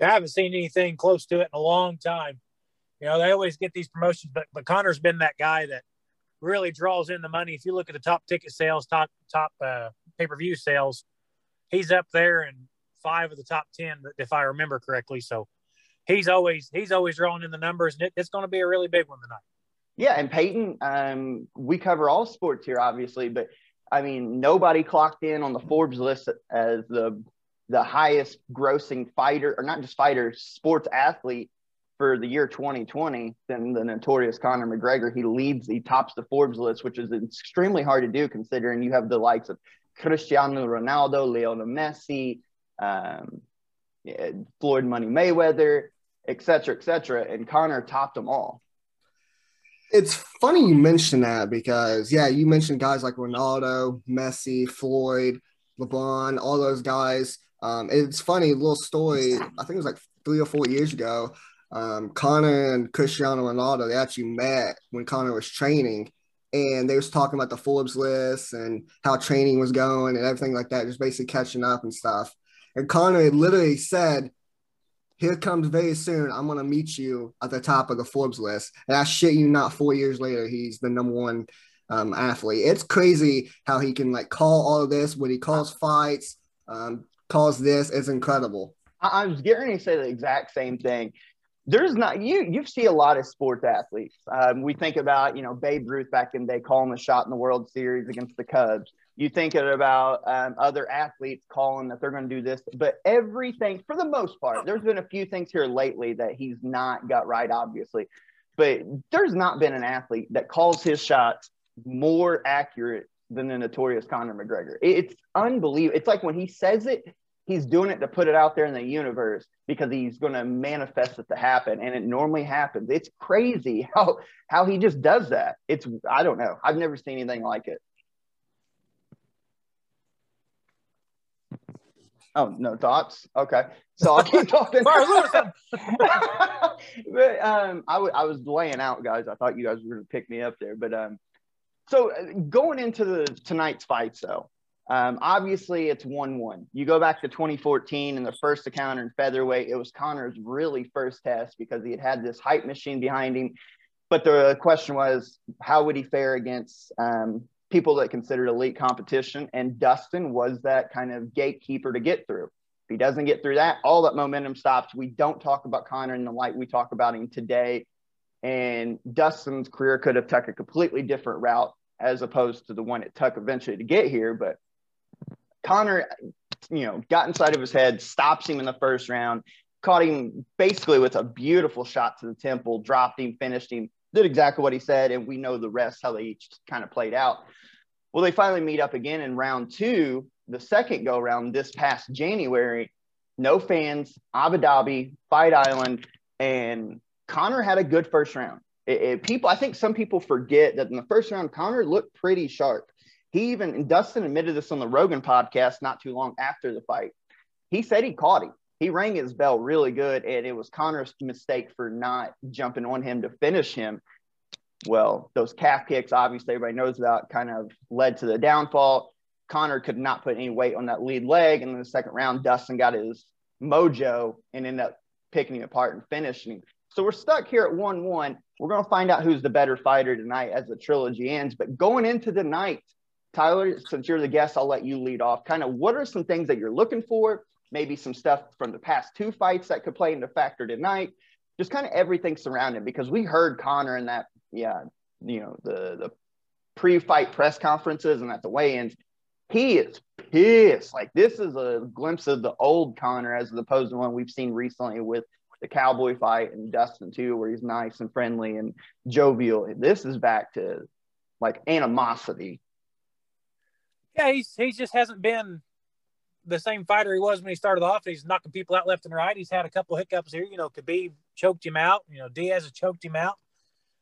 I haven't seen anything close to it in a long time. You know, they always get these promotions, but, but Conor's been that guy that really draws in the money. If you look at the top ticket sales, top top uh, pay per view sales, he's up there in five of the top ten, if I remember correctly. So he's always he's always drawing in the numbers, and it, it's going to be a really big one tonight. Yeah, and Peyton, um, we cover all sports here, obviously, but I mean, nobody clocked in on the Forbes list as the the highest grossing fighter, or not just fighter, sports athlete for the year 2020 than the notorious Conor McGregor. He leads, he tops the Forbes list, which is extremely hard to do considering you have the likes of Cristiano Ronaldo, Lionel Messi, um, Floyd Money Mayweather, et cetera, et cetera. And Conor topped them all. It's funny you mention that because yeah, you mentioned guys like Ronaldo, Messi, Floyd, LeBron, all those guys. Um, it's funny, little story. I think it was like three or four years ago. Um, Conor and Cristiano Ronaldo they actually met when Conor was training, and they was talking about the Forbes list and how training was going and everything like that, just basically catching up and stuff. And Conor literally said, here comes very soon. I'm gonna meet you at the top of the Forbes list. And I shit you not, four years later, he's the number one um, athlete. It's crazy how he can like call all of this when he calls fights, um, calls this. It's incredible. I, I was getting to say the exact same thing. There's not you. You see a lot of sports athletes. Um, we think about you know Babe Ruth back in the day calling the shot in the World Series against the Cubs. You think about um, other athletes calling that they're going to do this, but everything for the most part, there's been a few things here lately that he's not got right, obviously, but there's not been an athlete that calls his shots more accurate than the notorious Conor McGregor. It's unbelievable. It's like when he says it, he's doing it to put it out there in the universe because he's going to manifest it to happen and it normally happens it's crazy how how he just does that it's i don't know i've never seen anything like it oh no thoughts? Okay. So i'll keep talking. But um I, w- I was laying out guys. I thought you guys were going to pick me up there but um so uh, going into the tonight's fight, though um, obviously, it's 1 1. You go back to 2014 and the first encounter in featherweight, it was Conor's really first test because he had had this hype machine behind him. But the question was, how would he fare against um, people that considered elite competition? And Dustin was that kind of gatekeeper to get through. If he doesn't get through that, all that momentum stops. We don't talk about Conor in the light we talk about him today. And Dustin's career could have took a completely different route as opposed to the one it took eventually to get here. But Conor, you know, got inside of his head, stops him in the first round, caught him basically with a beautiful shot to the temple, dropped him, finished him, did exactly what he said, and we know the rest how they each kind of played out. Well, they finally meet up again in round two, the second go round this past January. No fans, Abu Dhabi, Fight Island, and Conor had a good first round. It, it, people, I think some people forget that in the first round, Conor looked pretty sharp. He even, Dustin admitted this on the Rogan podcast not too long after the fight. he said he caught him. He rang his bell really good, and it was Conor's mistake for not jumping on him to finish him. Well, those calf kicks, obviously, everybody knows about, kind of led to the downfall. Conor could not put any weight on that lead leg. And in the second round, Dustin got his mojo and ended up picking him apart and finishing him. So we're stuck here at 1 1. We're going to find out who's the better fighter tonight as the trilogy ends. But going into the night, Tyler, since you're the guest, I'll let you lead off. Kind of what are some things that you're looking for? Maybe some stuff from the past two fights that could play into factor tonight. Just kind of everything surrounding because we heard Conor in that, yeah, you know, the the pre-fight press conferences and at the weigh-ins. He is pissed. Like this is a glimpse of the old Conor as opposed to one we've seen recently with the Cowboy fight and Dustin too, where he's nice and friendly and jovial. This is back to like animosity. Yeah, he's he just hasn't been the same fighter he was when he started off. He's knocking people out left and right. He's had a couple hiccups here. You know, Khabib choked him out. You know, Diaz choked him out.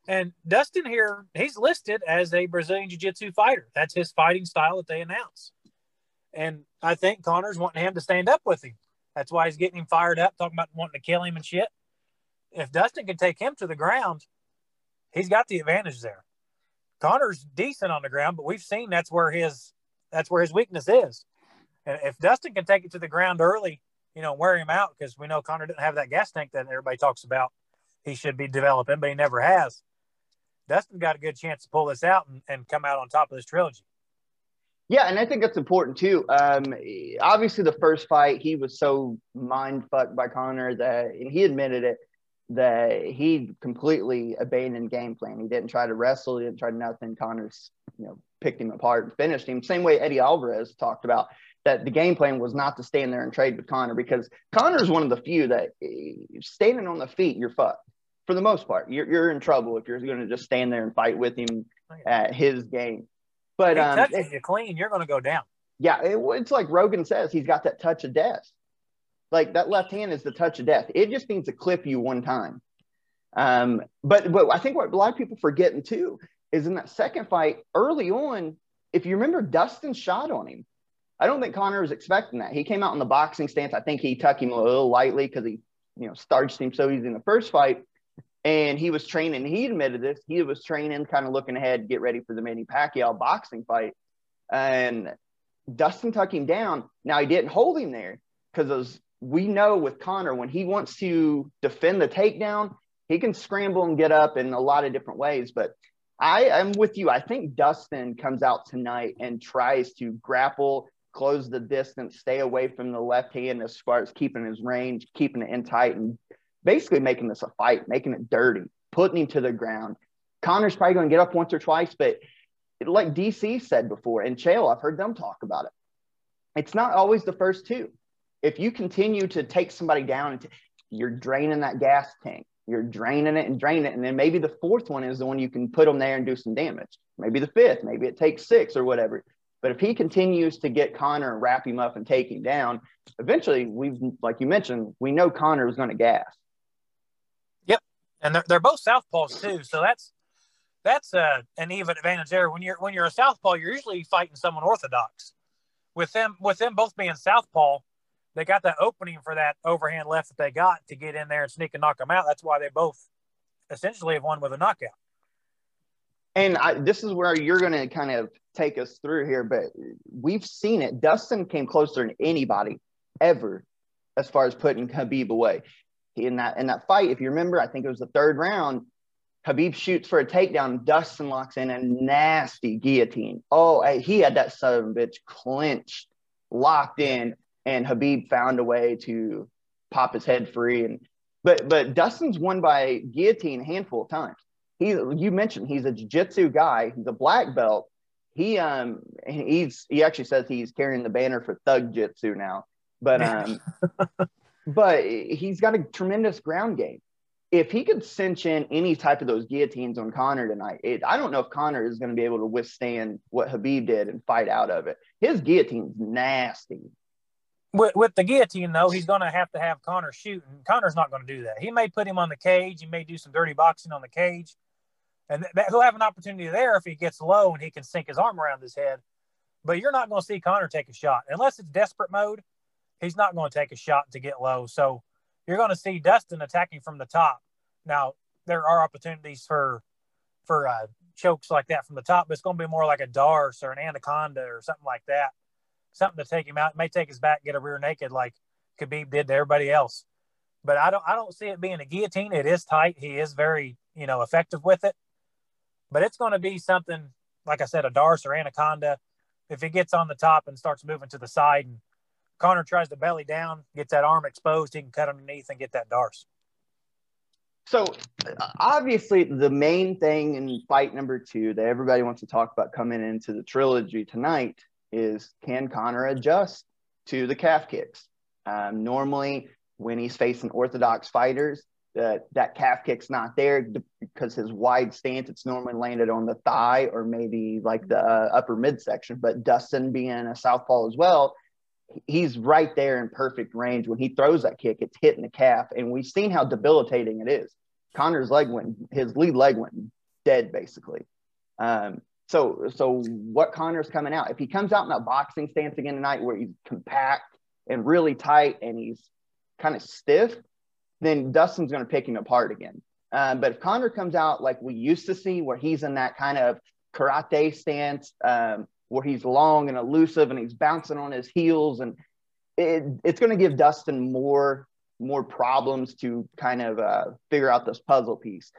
And Dustin here, he's listed as a Brazilian Jiu Jitsu fighter. That's his fighting style that they announce. And I think Conor's wanting him to stand up with him. That's why he's getting him fired up, talking about wanting to kill him and shit. If Dustin can take him to the ground, he's got the advantage there. Conor's decent on the ground, but we've seen that's where his that's where his weakness is. And if Dustin can take it to the ground early, you know, wear him out because we know Conor didn't have that gas tank that everybody talks about. He should be developing, but he never has. Dustin got a good chance to pull this out and, and come out on top of this trilogy. Yeah, and I think that's important too. Um, obviously, the first fight, he was so mind fucked by Conor that, and he admitted it, that he completely abandoned game plan. He didn't try to wrestle. He didn't try nothing. Conor's, you know, picked him apart and finished him. Same way Eddie Alvarez talked about that the game plan was not to stand there and trade with Conor because Conor is one of the few that eh, standing on the feet, you're fucked for the most part. You're, you're in trouble if you're going to just stand there and fight with him at his game. But he um, touches you clean, you're going to go down. Yeah, it, it's like Rogan says, he's got that touch of death. Like that left hand is the touch of death. It just means to clip you one time. Um, but but I think what a lot of people forgetting too is in that second fight early on. If you remember, Dustin shot on him. I don't think Conor was expecting that. He came out in the boxing stance. I think he tucked him a little lightly because he, you know, starched him so easy in the first fight. And he was training. He admitted this. He was training, kind of looking ahead, get ready for the Manny Pacquiao boxing fight. And Dustin tucked him down. Now he didn't hold him there because as we know with Conor when he wants to defend the takedown, he can scramble and get up in a lot of different ways. But I am with you. I think Dustin comes out tonight and tries to grapple, close the distance, stay away from the left hand as far as keeping his range, keeping it in tight, and basically making this a fight, making it dirty, putting him to the ground. Conor's probably going to get up once or twice, but like DC said before, and Chael, I've heard them talk about it. It's not always the first two. If you continue to take somebody down, you're draining that gas tank. You're draining it and draining it. And then maybe the fourth one is the one you can put them there and do some damage. Maybe the fifth, maybe it takes six or whatever. But if he continues to get Conor and wrap him up and take him down, eventually we've, like you mentioned, we know Conor is going to gas Yep, and they're, they're both southpaws too. So that's that's uh, an even advantage there. When you're when you're a southpaw, you're usually fighting someone orthodox. With them with them both being southpaw, they got that opening for that overhand left that they got to get in there and sneak and knock them out. That's why they both essentially have won with a knockout. And I, this is where you're going to kind of take us through here, but we've seen it. Dustin came closer than anybody ever as far as putting Khabib away in that in that fight, if you remember, I think it was the third round. Khabib shoots for a takedown. Dustin locks in a nasty guillotine. Oh, he had that son bitch clenched, locked in, and Khabib found a way to pop his head free. And but but Dustin's won by guillotine a handful of times. He you mentioned he's a jiu-jitsu guy. He's a black belt. He um he's he actually says he's carrying the banner for thug jitsu now. But um but he's got a tremendous ground game. If he could cinch in any type of those guillotines on Conor tonight, it, I don't know if Conor is going to be able to withstand what Khabib did and fight out of it. His guillotine's nasty. With, with the guillotine, though, he's going to have to have Conor shooting. Conor's not going to do that. He may put him on the cage. He may do some dirty boxing on the cage. And th- he'll have an opportunity there if he gets low and he can sink his arm around his head. But you're not going to see Conor take a shot unless it's desperate mode he's not going to take a shot to get low. So you're going to see Dustin attacking from the top. Now there are opportunities for for uh, chokes like that from the top, but it's going to be more like a Darce or an Anaconda or something like that. Something to take him out. It may take his back, get a rear naked like Khabib did to everybody else. But I don't I don't see it being a guillotine. It is tight. He is very, you know, effective with it. But it's going to be something, like I said, a Darce or Anaconda. If he gets on the top and starts moving to the side and Conor tries to belly down, gets that arm exposed, he can cut underneath and get that Darce. So obviously, the main thing in fight number two that everybody wants to talk about coming into the trilogy tonight is can Connor adjust to the calf kicks? Um, normally, when he's facing orthodox fighters, that that calf kick's not there because his wide stance, it's normally landed on the thigh or maybe like the uh, upper midsection. But Dustin being a southpaw as well, he's right there in perfect range. When he throws that kick, it's hitting the calf, and we've seen how debilitating it is. Conor's leg went, his lead leg went dead basically. Um, so, so what Conor's coming out? If he comes out in that boxing stance again tonight, where he's compact and really tight, and he's kind of stiff, then Dustin's going to pick him apart again. Um, but if Conor comes out like we used to see, where he's in that kind of karate stance, um, where he's long and elusive and he's bouncing on his heels, and it, it's going to give Dustin more more problems to kind of uh, figure out this puzzle piece.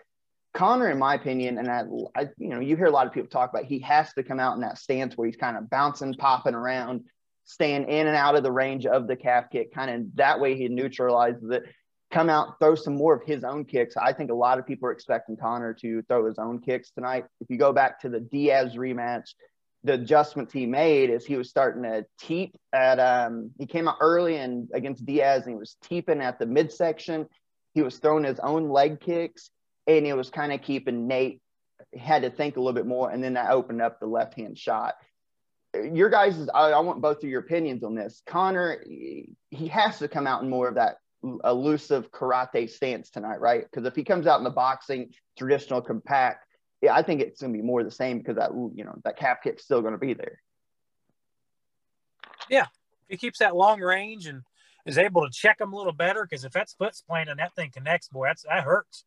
Conor, in my opinion, and I, I, you know, you hear a lot of people talk about he has to come out in that stance where he's kind of bouncing, popping around, staying in and out of the range of the calf kick, kind of that way he neutralizes it come out, throw some more of his own kicks. I think a lot of people are expecting Conor to throw his own kicks tonight. If you go back to the Diaz rematch, the adjustments he made is he was starting to teep at um he came out early and against Diaz and he was teeping at the midsection. He was throwing his own leg kicks and it was kind of keeping Nate had to think a little bit more and then that opened up the left hand shot. Your guys, I, I want both of your opinions on this. Conor, he has to come out in more of that elusive karate stance tonight, right? Because if he comes out in the boxing traditional compact, yeah, I think it's going to be more the same because that you know that calf kick's still going to be there. Yeah, he keeps that long range and is able to check him a little better, because if that's foot's playing and that thing connects, boy, that's that hurts.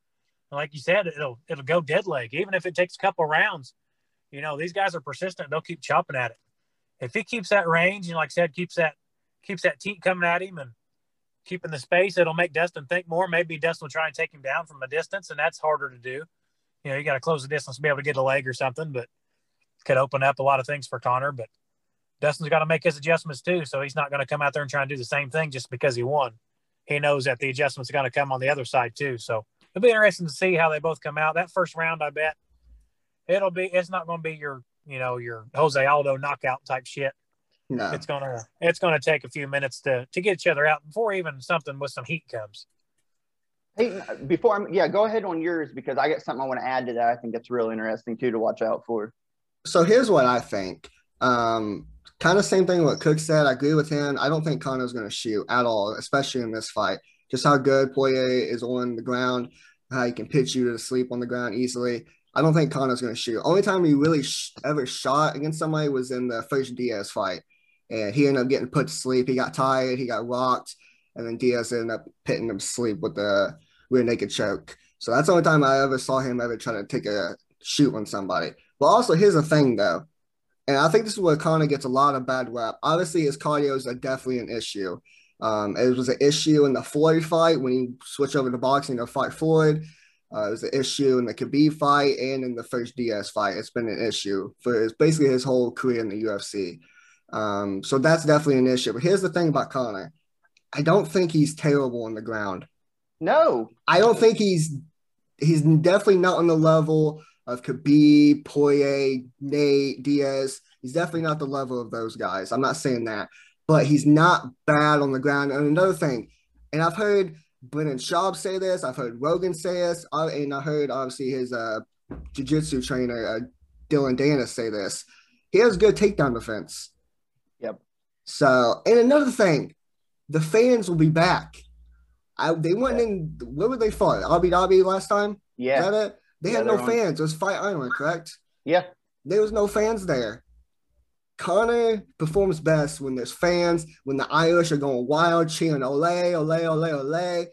Like you said, it'll it'll go dead leg, even if it takes a couple rounds. You know, these guys are persistent; they'll keep chopping at it. If he keeps that range and, like I said, keeps that keeps that teep coming at him and keeping the space, it'll make Dustin think more. Maybe Dustin will try and take him down from a distance, and that's harder to do. You know, you got to close the distance to be able to get a leg or something, but could open up a lot of things for Conor. But Dustin's got to make his adjustments too, so he's not going to come out there and try and do the same thing just because he won. He knows that the adjustments are going to come on the other side too. So it'll be interesting to see how they both come out. That first round, I bet it'll be. It's not going to be your, you know, your Jose Aldo knockout type shit. No. It's gonna it's gonna take a few minutes to to get each other out before even something with some heat comes. Hey, before I'm yeah, go ahead on yours because I got something I want to add to that. I think that's real interesting too to watch out for. So here's what I think. Um, kind of same thing what Cook said. I agree with him. I don't think Conor's going to shoot at all, especially in this fight. Just how good Poirier is on the ground, how he can pitch you to sleep on the ground easily. I don't think Conor's going to shoot. Only time he really sh- ever shot against somebody was in the first Diaz fight and he ended up getting put to sleep. He got tired, he got rocked, and then Diaz ended up pitting him to sleep with the rear naked choke. So that's the only time I ever saw him ever try to take a shoot on somebody. But also, here's the thing though, and I think this is where Conor gets a lot of bad rap. Obviously, his cardio is definitely an issue. Um, it was an issue in the Floyd fight when he switched over to boxing to fight Floyd. Uh, it was an issue in the Khabib fight and in the first Diaz fight. It's been an issue for his, basically his whole career in the UFC. Um, so that's definitely an issue. But here's the thing about Conor. I don't think he's terrible on the ground. No. I don't think he's he's definitely not on the level of Khabib, Poirier, Nate, Diaz. He's definitely not the level of those guys. I'm not saying that. But he's not bad on the ground. And another thing, and I've heard Brendan Schaub say this, I've heard Rogan say this, and I heard obviously his uh, jiu-jitsu trainer, uh, Dillon Danis, say this. He has good takedown defense. Yep. So, and another thing, the fans will be back. I, they went yeah. in. Where were they fought? Abu Dhabi last time. Yeah. Is that it? They yeah, had no fans. On. It was Fight Island, correct? Yeah. There was no fans there. Conor performs best when there's fans, when the Irish are going wild, cheering ole, ole, ole, ole,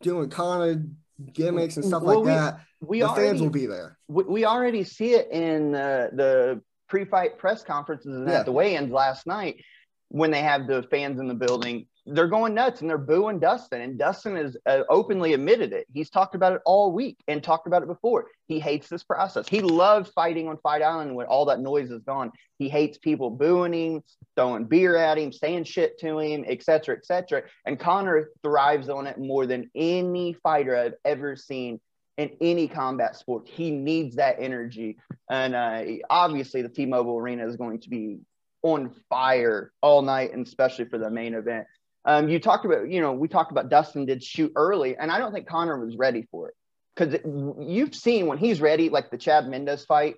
doing Conor gimmicks and stuff well, like we, that. We the already, fans will be there. We, we already see it in uh, the pre-fight press conferences and yeah. at the weigh-ins last night when they have the fans in the building they're going nuts and they're booing Dustin. And Dustin has uh, openly admitted it. He's talked about it all week and talked about it before. He hates this process. He loves fighting on Fight Island when all that noise is gone. He hates people booing him, throwing beer at him, saying shit to him, etc., etc. And Conor thrives on it more than any fighter I've ever seen in any combat sport. He needs that energy. And uh, obviously, the T Mobile Arena is going to be on fire all night, and especially for the main event. Um, you talked about, you know, we talked about Dustin did shoot early, and I don't think Conor was ready for it because you've seen when he's ready, like the Chad Mendes fight,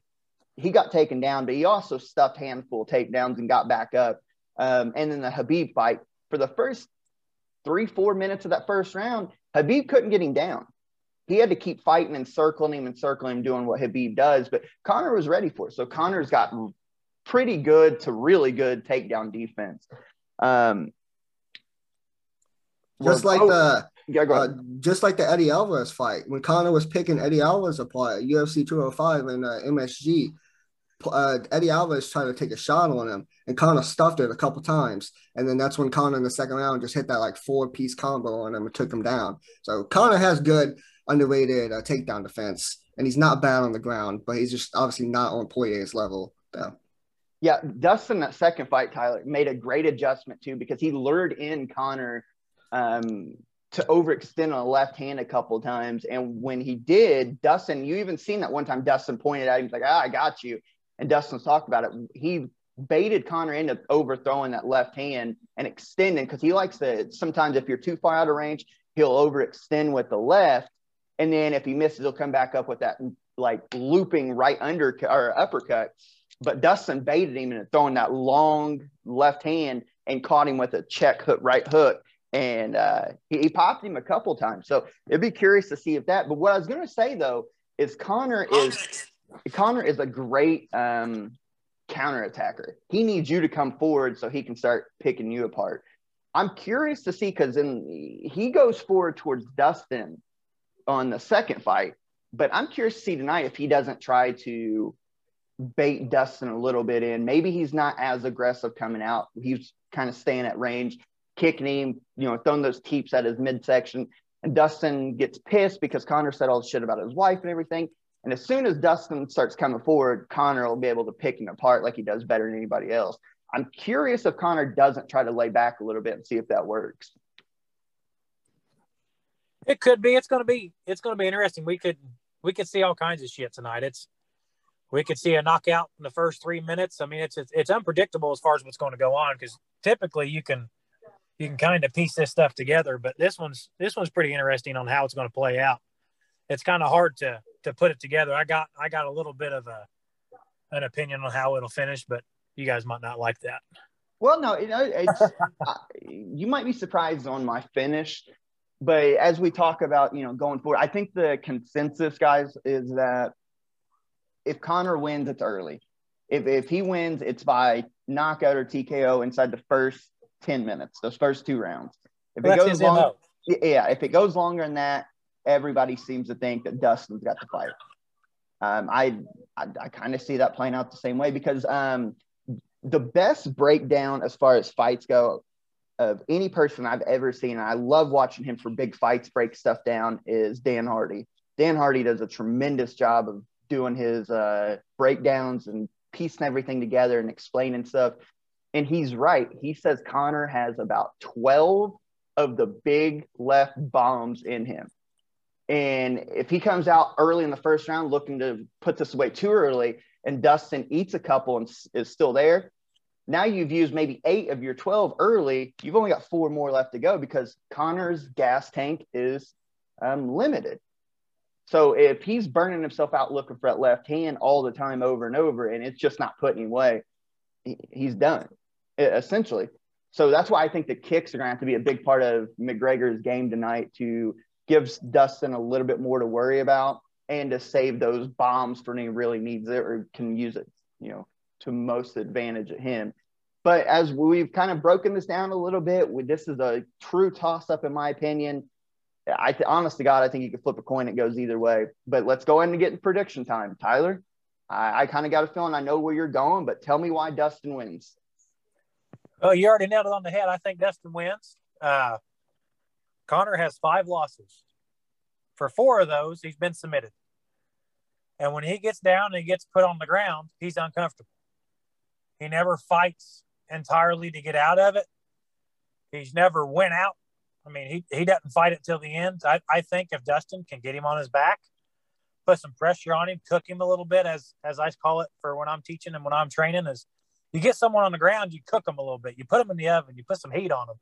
he got taken down, but he also stuffed handful of takedowns and got back up. Um, and then the Khabib fight for the first three, four minutes of that first round, Khabib couldn't get him down. He had to keep fighting and circling him and circling him, doing what Khabib does. But Conor was ready for it. So Conor's got pretty good to really good takedown defense. Um, just like the yeah, uh, just like the Eddie Alvarez fight when Conor was picking Eddie Alvarez apart at UFC 205 and uh, MSG. Uh, Eddie Alvarez tried to take a shot on him, and Conor stuffed it a couple times, and then that's when Conor in the second round just hit that like four piece combo on him and took him down. So Conor has good underrated uh, takedown defense, and he's not bad on the ground, but he's just obviously not on Poirier's level. though. Yeah, Dustin that second fight, Tyler made a great adjustment too because he lured in Conor um, to overextend on the left hand a couple times. And when he did, Dustin, you even seen that one time Dustin pointed at him, he's like, ah, I got you. And Dustin's talked about it. He baited Conor into overthrowing that left hand and extending because he likes to sometimes if you're too far out of range, he'll overextend with the left. And then if he misses, he'll come back up with that like looping right under or uppercut. But Dustin baited him and throwing that long left hand and caught him with a check hook, right hook and uh, he, he, popped him a couple times. So it'd be curious to see if that. But what I was going to say though is Conor is Conor is a great um, counter attacker. He needs you to come forward so he can start picking you apart. I'm curious to see because in he goes forward towards Dustin on the second fight, but I'm curious to see tonight if he doesn't try to bait Dustin a little bit in. Maybe he's not as aggressive coming out. He's kind of staying at range kicking him, you know, throwing those teeps at his midsection. And Dustin gets pissed because Conor said all the shit about his wife and everything. And as soon as Dustin starts coming forward, Conor will be able to pick him apart like he does better than anybody else. I'm curious if Conor doesn't try to lay back a little bit and see if that works. It could be. It's gonna be. It's gonna be interesting. We could. We could see all kinds of shit tonight. It's. We could see a knockout in the first three minutes. I mean, it's it's, it's unpredictable as far as what's going to go on because typically you can you can kind of piece this stuff together. But this one's this one's pretty interesting on how it's going to play out. It's kind of hard to to put it together. I got I got a little bit of a an opinion on how it'll finish, but you guys might not like that. Well, no, you know, it's uh, you might be surprised on my finish, but as we talk about, you know, going forward, I think the consensus, guys, is that if Conor wins, it's early. If if he wins, it's by knockout or TKO inside the first 10 minutes, those first two rounds. If it goes long, yeah, if it goes longer than that, everybody seems to think that Dustin's got the fight. Um, I, I, I kind of see that playing out the same way because um, the best breakdown as far as fights go of any person I've ever seen, and I love watching him for big fights break stuff down, is Dan Hardy. Dan Hardy does a tremendous job of doing his uh, breakdowns and piecing everything together and explaining stuff. And he's right. He says Conor has about 12 of the big left bombs in him. And if he comes out early in the first round looking to put this away too early and Dustin eats a couple and is still there, now you've used maybe eight of your 12 early. You've only got four more left to go because Conor's gas tank is um, limited. So if he's burning himself out looking for that left hand all the time over and over and it's just not putting him away, he's done essentially. So that's why I think the kicks are going to have to be a big part of McGregor's game tonight to give Dustin a little bit more to worry about and to save those bombs for when he really needs it or can use it, you know, to most advantage of him. But as we've kind of broken this down a little bit, this is a true toss up, in my opinion. I th- honest to God, I think you could flip a coin; it goes either way. But let's go ahead and get in prediction time, Tyler. I, I kind of got a feeling I know where you're going, but tell me why Dustin wins. Oh, you already nailed it on the head. I think Dustin wins. Uh, Conor has five losses. For four of those, he's been submitted. And when he gets down and gets put on the ground, he's uncomfortable. He never fights entirely to get out of it. He's never went out. I mean, he, he doesn't fight it till the end. I, I think if Dustin can get him on his back, put some pressure on him, cook him a little bit, as as I call it for when I'm teaching and when I'm training, is you get someone on the ground, you cook them a little bit, you put them in the oven, you put some heat on them,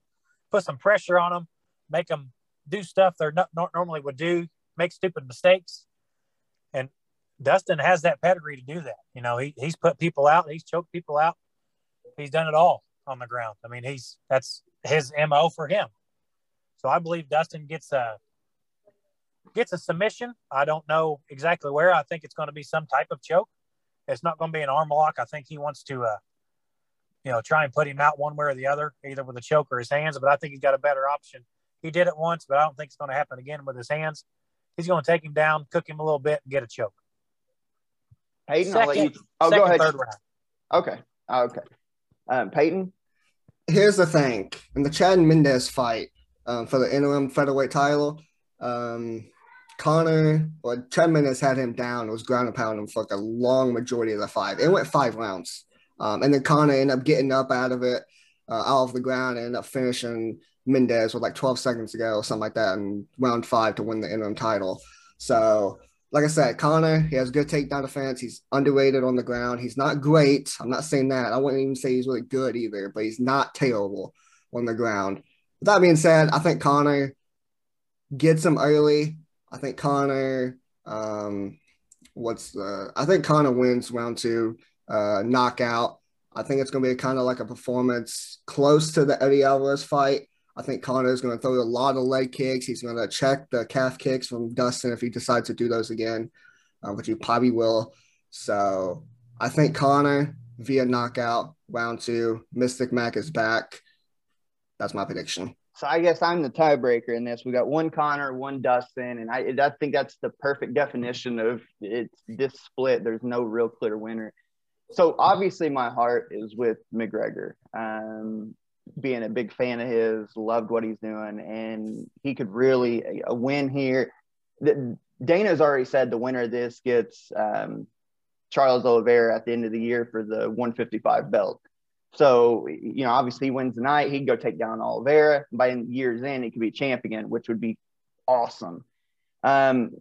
put some pressure on them, make them do stuff they're not, not normally would do, make stupid mistakes, and Dustin has that pedigree to do that. You know, he, he's put people out, he's choked people out, he's done it all on the ground. I mean, he's that's his mo for him. So I believe Dustin gets a gets a submission. I don't know exactly where. I think it's going to be some type of choke. It's not going to be an arm lock. I think he wants to, uh, you know, try and put him out one way or the other, either with a choke or his hands. But I think he's got a better option. He did it once, but I don't think it's going to happen again with his hands. He's going to take him down, cook him a little bit, and get a choke. Peyton, second, I'll let you. Oh, second, go ahead. Third round. Okay. Okay. Um, Peyton. Here's the thing: in the Chad Mendes fight um, for the interim featherweight title, um, Conor, well, Chad Mendes had him down. Was ground and pound him for like a long majority of the five. It went five rounds, um, and then Conor ended up getting up out of it, uh, out of the ground, and ended up finishing Mendes with like 12 seconds to go, or something like that, in round five to win the interim title. So like I said, Conor, he has good takedown defense. He's underrated on the ground. He's not great. I'm not saying that. I wouldn't even say he's really good either, but he's not terrible on the ground. With that being said, I think Conor gets him early. I think Conor, um, what's the, I think Conor wins round two, uh, knockout. I think it's going to be kind of like a performance close to the Eddie Alvarez fight. I think Conor is going to throw a lot of leg kicks. He's going to check the calf kicks from Dustin if he decides to do those again, uh, which he probably will. So I think Conor via knockout, round two. Mystic Mac is back. That's my prediction. So I guess I'm the tiebreaker in this. We got one Conor, one Dustin, and I, I think that's the perfect definition of it's this split. There's no real clear winner. So obviously, my heart is with McGregor. Um, being a big fan of his, loved what he's doing, and he could really a win here. Dana's already said the winner of this gets um, Charles Oliveira at the end of the year for the 155 belt. So, you know, obviously he wins tonight. He can go take down Oliveira. By year's end, he could be champ again, which would be awesome. Um,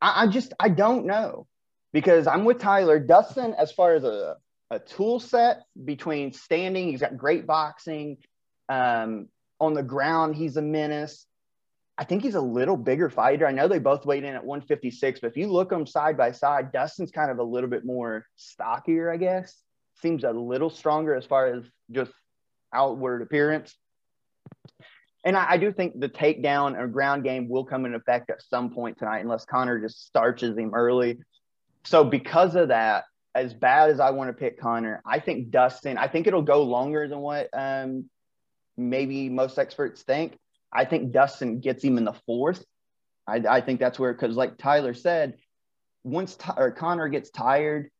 I, I just, I don't know because I'm with Tyler. Dustin, as far as a, a tool set between standing. He's got great boxing. Um, on the ground, he's a menace. I think he's a little bigger fighter. I know they both weighed in at 156, but if you look them side by side, Dustin's kind of a little bit more stockier, I guess. Seems a little stronger as far as just outward appearance. And I, I do think the takedown or ground game will come in effect at some point tonight, unless Conor just starches him early. So because of that, as bad as I want to pick Conor, I think Dustin, I think it'll go longer than what um, maybe most experts think. I think Dustin gets him in the fourth. I, I think that's where, because like Tyler said, once or Conor gets tired,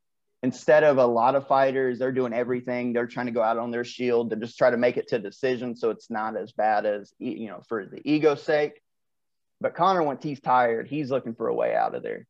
instead of a lot of fighters, they're doing everything. They're trying to go out on their shield to just try to make it to decision, so it's not as bad as you know for the ego's sake. But Conor, once he's tired, he's looking for a way out of there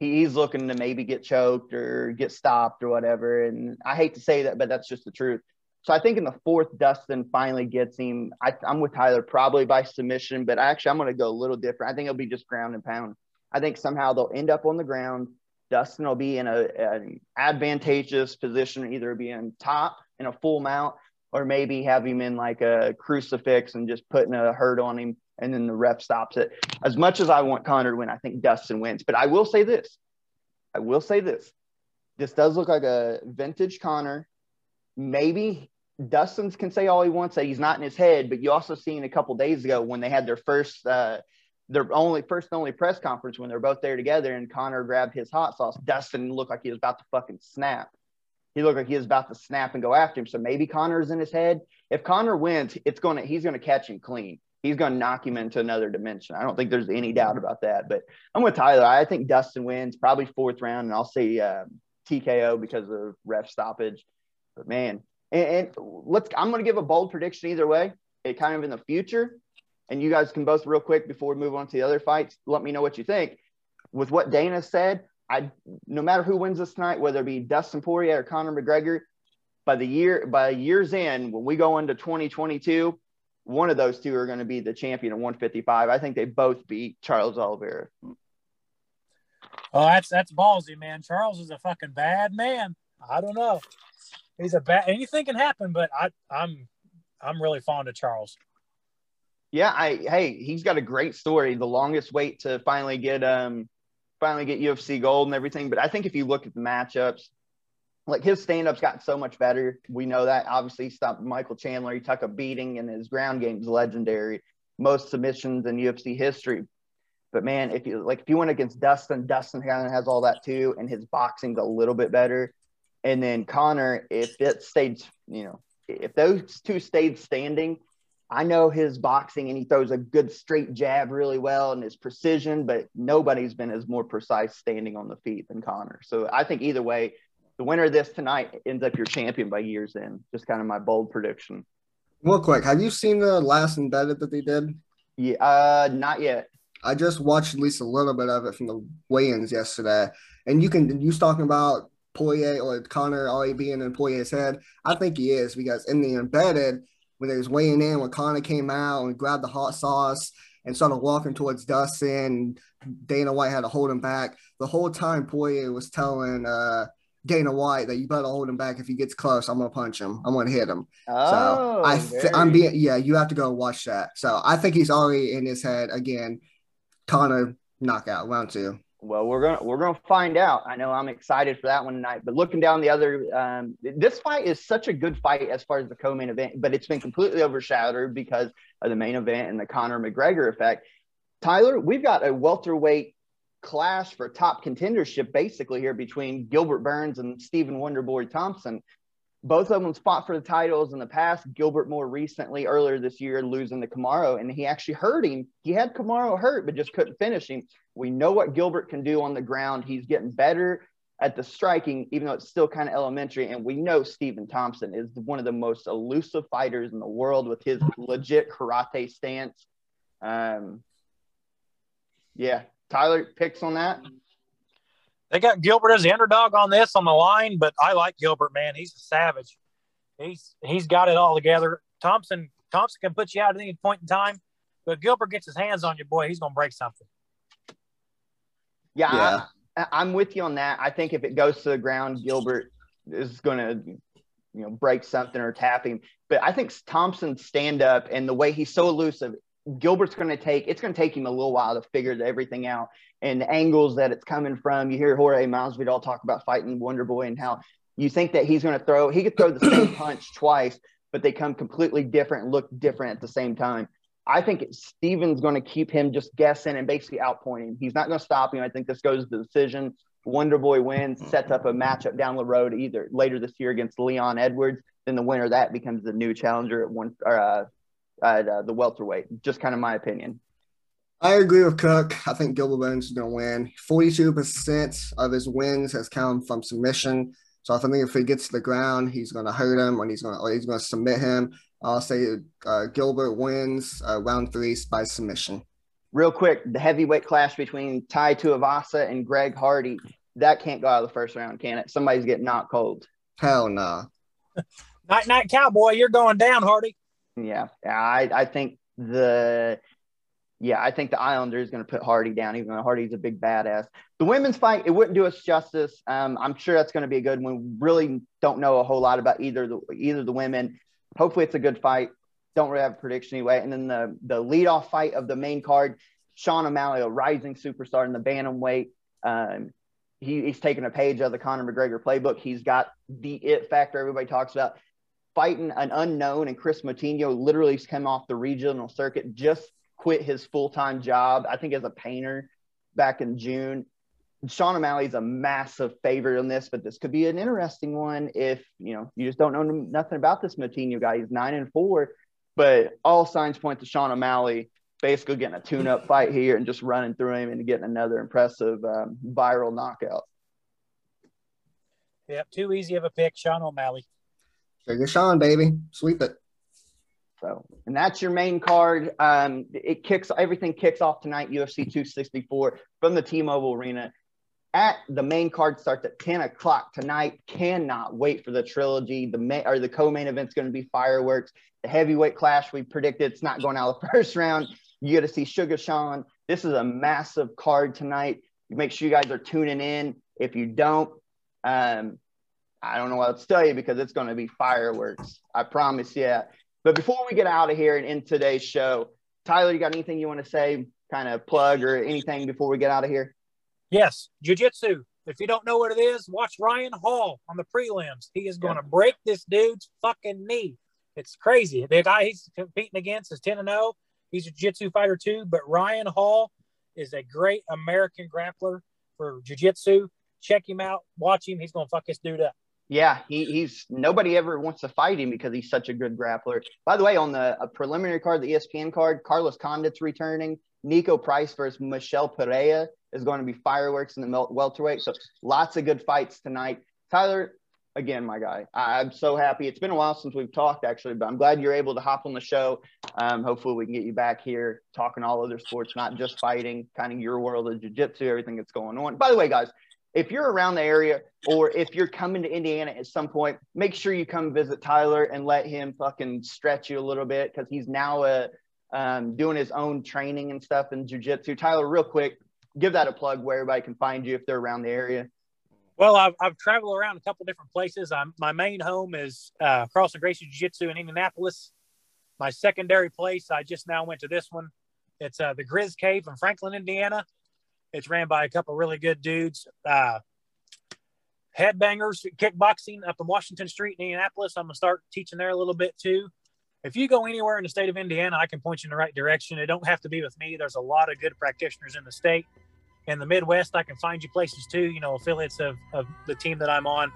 he's looking to maybe get choked or get stopped or whatever. And I hate to say that, but that's just the truth. So I think in the fourth, Dustin finally gets him. I, am with Tyler probably by submission, but actually I'm going to go a little different. I think it'll be just ground and pound. I think somehow they'll end up on the ground. Dustin will be in a, an advantageous position, either being top in a full mount or maybe have him in like a crucifix and just putting a hurt on him and then the ref stops it. As much as I want Conor to win, I think Dustin wins. But I will say this. I will say this. This does look like a vintage Conor. Maybe Dustin can say all he wants that he's not in his head, but you also seen a couple days ago when they had their first uh, their only first and only press conference when they're both there together and Conor grabbed his hot sauce. Dustin looked like he was about to fucking snap. He looked like he was about to snap and go after him. So maybe Conor's in his head. If Conor wins, it's gonna he's gonna catch him clean. He's gonna knock him into another dimension. I don't think there's any doubt about that. But I'm with Tyler. I think Dustin wins probably fourth round, and I'll say uh, TKO because of ref stoppage. But man, and, and let's I'm gonna give a bold prediction either way. It kind of in the future, and you guys can both real quick before we move on to the other fights. Let me know what you think. With what Dana said, I no matter who wins this tonight, whether it be Dustin Poirier or Conor McGregor, by the year by year's end, when we go into 2022, one of those two are going to be the champion at 155. I think they both beat Charles Oliveira. Oh, that's that's ballsy, man. Charles is a fucking bad man. I don't know. He's a bad. Anything can happen, but I, I'm I'm really fond of Charles. Yeah, I hey, he's got a great story. The longest wait to finally get um finally get UFC gold and everything. But I think if you look at the matchups, like his stand-up's gotten so much better. We know that. Obviously, he stopped Michael Chandler. He took a beating, and his ground game's legendary. Most submissions in UFC history. But man, if you like, if you went against Dustin, Dustin kind of has all that too, and his boxing's a little bit better. And then Conor, if it stayed, you know, if those two stayed standing, I know his boxing and he throws a good straight jab really well and his precision, but nobody's been as more precise standing on the feet than Conor. So I think either way, the winner of this tonight ends up your champion by years end. Just kind of my bold prediction. Real quick, have you seen the last embedded that they did? Yeah, uh, not yet. I just watched at least a little bit of it from the weigh-ins yesterday, and you can you talking about Poirier or Conor already being in Poirier's head. I think he is because in the embedded when they was weighing in, when Conor came out and grabbed the hot sauce and started walking towards Dustin, Dana White had to hold him back. The whole time Poirier was telling uh, Dana White that you better hold him back. If he gets close, I'm gonna punch him. I'm gonna hit him. Oh, so I, th- I'm being yeah. You have to go watch that. So I think he's already in his head again. Conor knockout round two. Well, we're gonna we're gonna find out. I know I'm excited for that one tonight. But looking down the other, um, this fight is such a good fight as far as the co-main event, but it's been completely overshadowed because of the main event and the Conor McGregor effect. Tyler, we've got a welterweight clash for top contendership basically here between Gilbert Burns and Stephen Wonderboy Thompson. Both of them fought for the titles in the past. Gilbert more recently, earlier this year, losing to Kamaru, and he actually hurt him. He had Kamaru hurt, but just couldn't finish him. We know what Gilbert can do on the ground. He's getting better at the striking, even though it's still kind of elementary. And we know Stephen Thompson is one of the most elusive fighters in the world with his legit karate stance. Um, yeah, Tyler picks on that. They got Gilbert as the underdog on this on the line, but I like Gilbert, man. He's a savage. He's he's got it all together. Thompson Thompson can put you out at any point in time, but Gilbert gets his hands on you, boy, he's gonna break something. Yeah, yeah. I, I'm with you on that. I think if it goes to the ground, Gilbert is gonna you know break something or tap him. But I think Thompson's stand up and the way he's so elusive, Gilbert's going to take it's going to take him a little while to figure everything out and the angles that it's coming from. You hear Jorge Masvidal all talk about fighting Wonder Boy and how you think that he's going to throw he could throw the same punch twice, but they come completely different and look different at the same time. I think Stephen's going to keep him just guessing and basically outpointing him. He's not going to stop him. I think this goes to the decision. Wonder Boy wins, sets up a matchup down the road either later this year against Leon Edwards. Then the winner of that becomes the new challenger at one or, uh, at uh, the welterweight. Just kind of my opinion. I agree with Cook. I think Gilbert Burns is going to win. 42% of his wins has come from submission. So I think if he gets to the ground, he's going to hurt him, and he's going to, he's going to submit him. I'll say uh, Gilbert wins uh, round three by submission. Real quick, the heavyweight clash between Tai Tuivasa and Greg Hardy. That can't go out of the first round, can it? Somebody's getting knocked cold. Hell no. night, night, cowboy. You're going down, Hardy. Yeah, I I think the yeah I think the Islander is going to put Hardy down, even though Hardy's a big badass. The women's fight it wouldn't do us justice. Um, I'm sure that's going to be a good one. Really don't know a whole lot about either the either the women. Hopefully it's a good fight. Don't really have a prediction anyway. And then the the leadoff fight of the main card, Sean O'Malley, a rising superstar in the bantamweight. Um, he, he's taken a page out of the Conor McGregor playbook. He's got the it factor everybody talks about fighting an unknown, and Chris Moutinho literally came off the regional circuit, just quit his full time job, I think as a painter back in June. Sean O'Malley's a massive favorite in this, but this could be an interesting one if you know you just don't know nothing about this Moutinho guy. He's nine and four, but all signs point to Sean O'Malley basically getting a tune-up fight here and just running through him and getting another impressive um, viral knockout. Yep, too easy of a pick, Sean O'Malley. A Sean, baby, sweep it. So, and that's your main card. Um, it kicks everything kicks off tonight, UFC 264 from the T-Mobile Arena. At the main card starts at 10 o'clock tonight. Cannot wait for the trilogy. The main or the co-main event's going to be fireworks. The heavyweight clash we predicted it's not going out the first round. You got to see Sugar Sean. This is a massive card tonight. Make sure you guys are tuning in. If you don't, um, I don't know what to tell you because it's going to be fireworks. I promise you. But before we get out of here and in today's show, Tyler, you got anything you want to say, kind of plug or anything before we get out of here? Yes, jiu-jitsu. If you don't know what it is, watch Ryan Hall on the prelims. He is going to break this dude's fucking knee. It's crazy. The guy he's competing against is 10 and 0. He's a jiu-jitsu fighter too, but Ryan Hall is a great American grappler for jiu-jitsu. Check him out. Watch him. He's going to fuck this dude up. Yeah, he, he's nobody ever wants to fight him because he's such a good grappler. By the way, on the preliminary card, the ESPN card, Carlos Condit's returning. Niko Price versus Michel Pereira is going to be fireworks in the welterweight. So lots of good fights tonight. Tyler, again, my guy, I'm so happy. It's been a while since we've talked, actually, but I'm glad you're able to hop on the show. Um, hopefully, we can get you back here talking all other sports, not just fighting, kind of your world of jiu-jitsu, everything that's going on. By the way, guys, if you're around the area or if you're coming to Indiana at some point, make sure you come visit Tyler and let him fucking stretch you a little bit because he's now uh, um, doing his own training and stuff in jujitsu. Tyler, real quick, give that a plug where everybody can find you if they're around the area. Well, I've, I've traveled around a couple different places. I'm, my main home is uh, Carlson Gracie Jiu Jitsu in Indianapolis. My secondary place, I just now went to this one. It's uh, the Grizz Cave in Franklin, Indiana. It's ran by a couple really good dudes. Uh, headbangers, kickboxing up in Washington Street in Indianapolis. I'm gonna start teaching there a little bit too. If you go anywhere in the state of Indiana, I can point you in the right direction. It don't have to be with me. There's a lot of good practitioners in the state. In the Midwest, I can find you places too. You know, affiliates of, of the team that I'm on.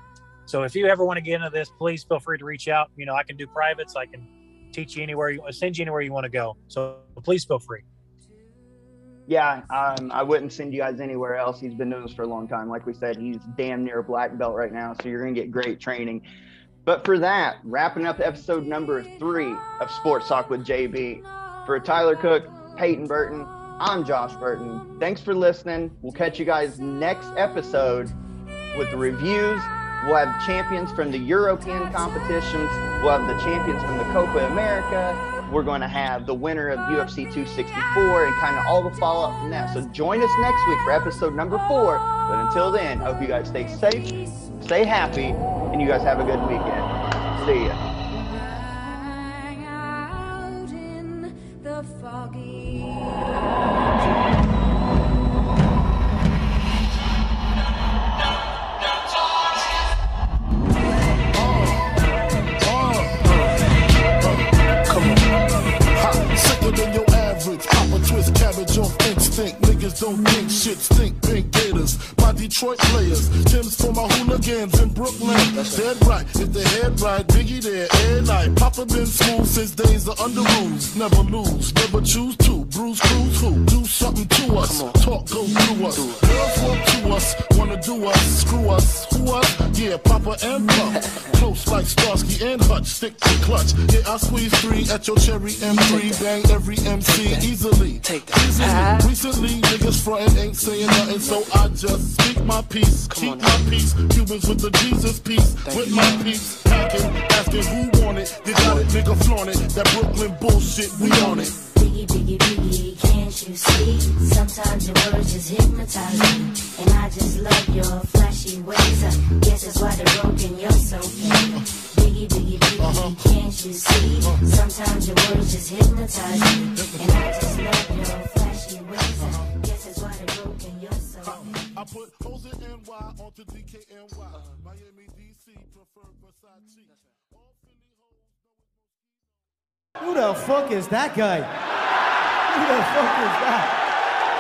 So if you ever want to get into this, please feel free to reach out. You know, I can do privates. I can teach you anywhere you send you anywhere you want to go. So please feel free yeah, um, I wouldn't send you guys anywhere else. He's been doing this for a long time. Like we said, he's damn near a black belt right now, so you're going to get great training. But for that, wrapping up episode number three of Sports Talk with JB. For Tyler Cook, Peyton Burton, I'm Josh Burton. Thanks for listening. We'll catch you guys next episode with the reviews. We'll have champions from the European competitions. We'll have the champions from the Copa America we're going to have the winner of UFC 264 and kind of all the follow up from that. So join us next week for episode number four. But until then, I hope you guys stay safe, stay happy, and you guys have a good weekend. See ya. think don't think shit stink pink gators. My Detroit players, Tim's for my hooligans in Brooklyn. Dead right, if they head right, Biggie there, and night. Papa been smooth since days of Underoos. Never lose, never choose to. Bruce Cruz who? Do something to us. Talk go through us. Girls want to us, wanna do us, screw us, who us? Yeah, Papa and Pump. Close like Starsky and Hutch, stick to clutch. Yeah, I squeeze three at your cherry M3, bang every MC easily. Take that. Easily. Recently, niggas frontin' ain't saying nothing, so I just speak my peace, keep my peace. Cubans with the Jesus peace, with my peace. Packing, asking who want it. You got it, nigga, flaunt it. That Brooklyn bullshit, we on it. Biggie, biggie, biggie, can't you see? Sometimes your words just hypnotize me. And I just love your flashy ways. I guess that's why they're broken, you're so mean. Biggie, biggie, biggie, uh-huh. can't you see? Sometimes your words just hypnotize me. And I just love your flashy ways. I guess Put hoes in NY onto DKNY. Miami, DC, prefer Versace. Who the fuck is that guy? Who the fuck is that?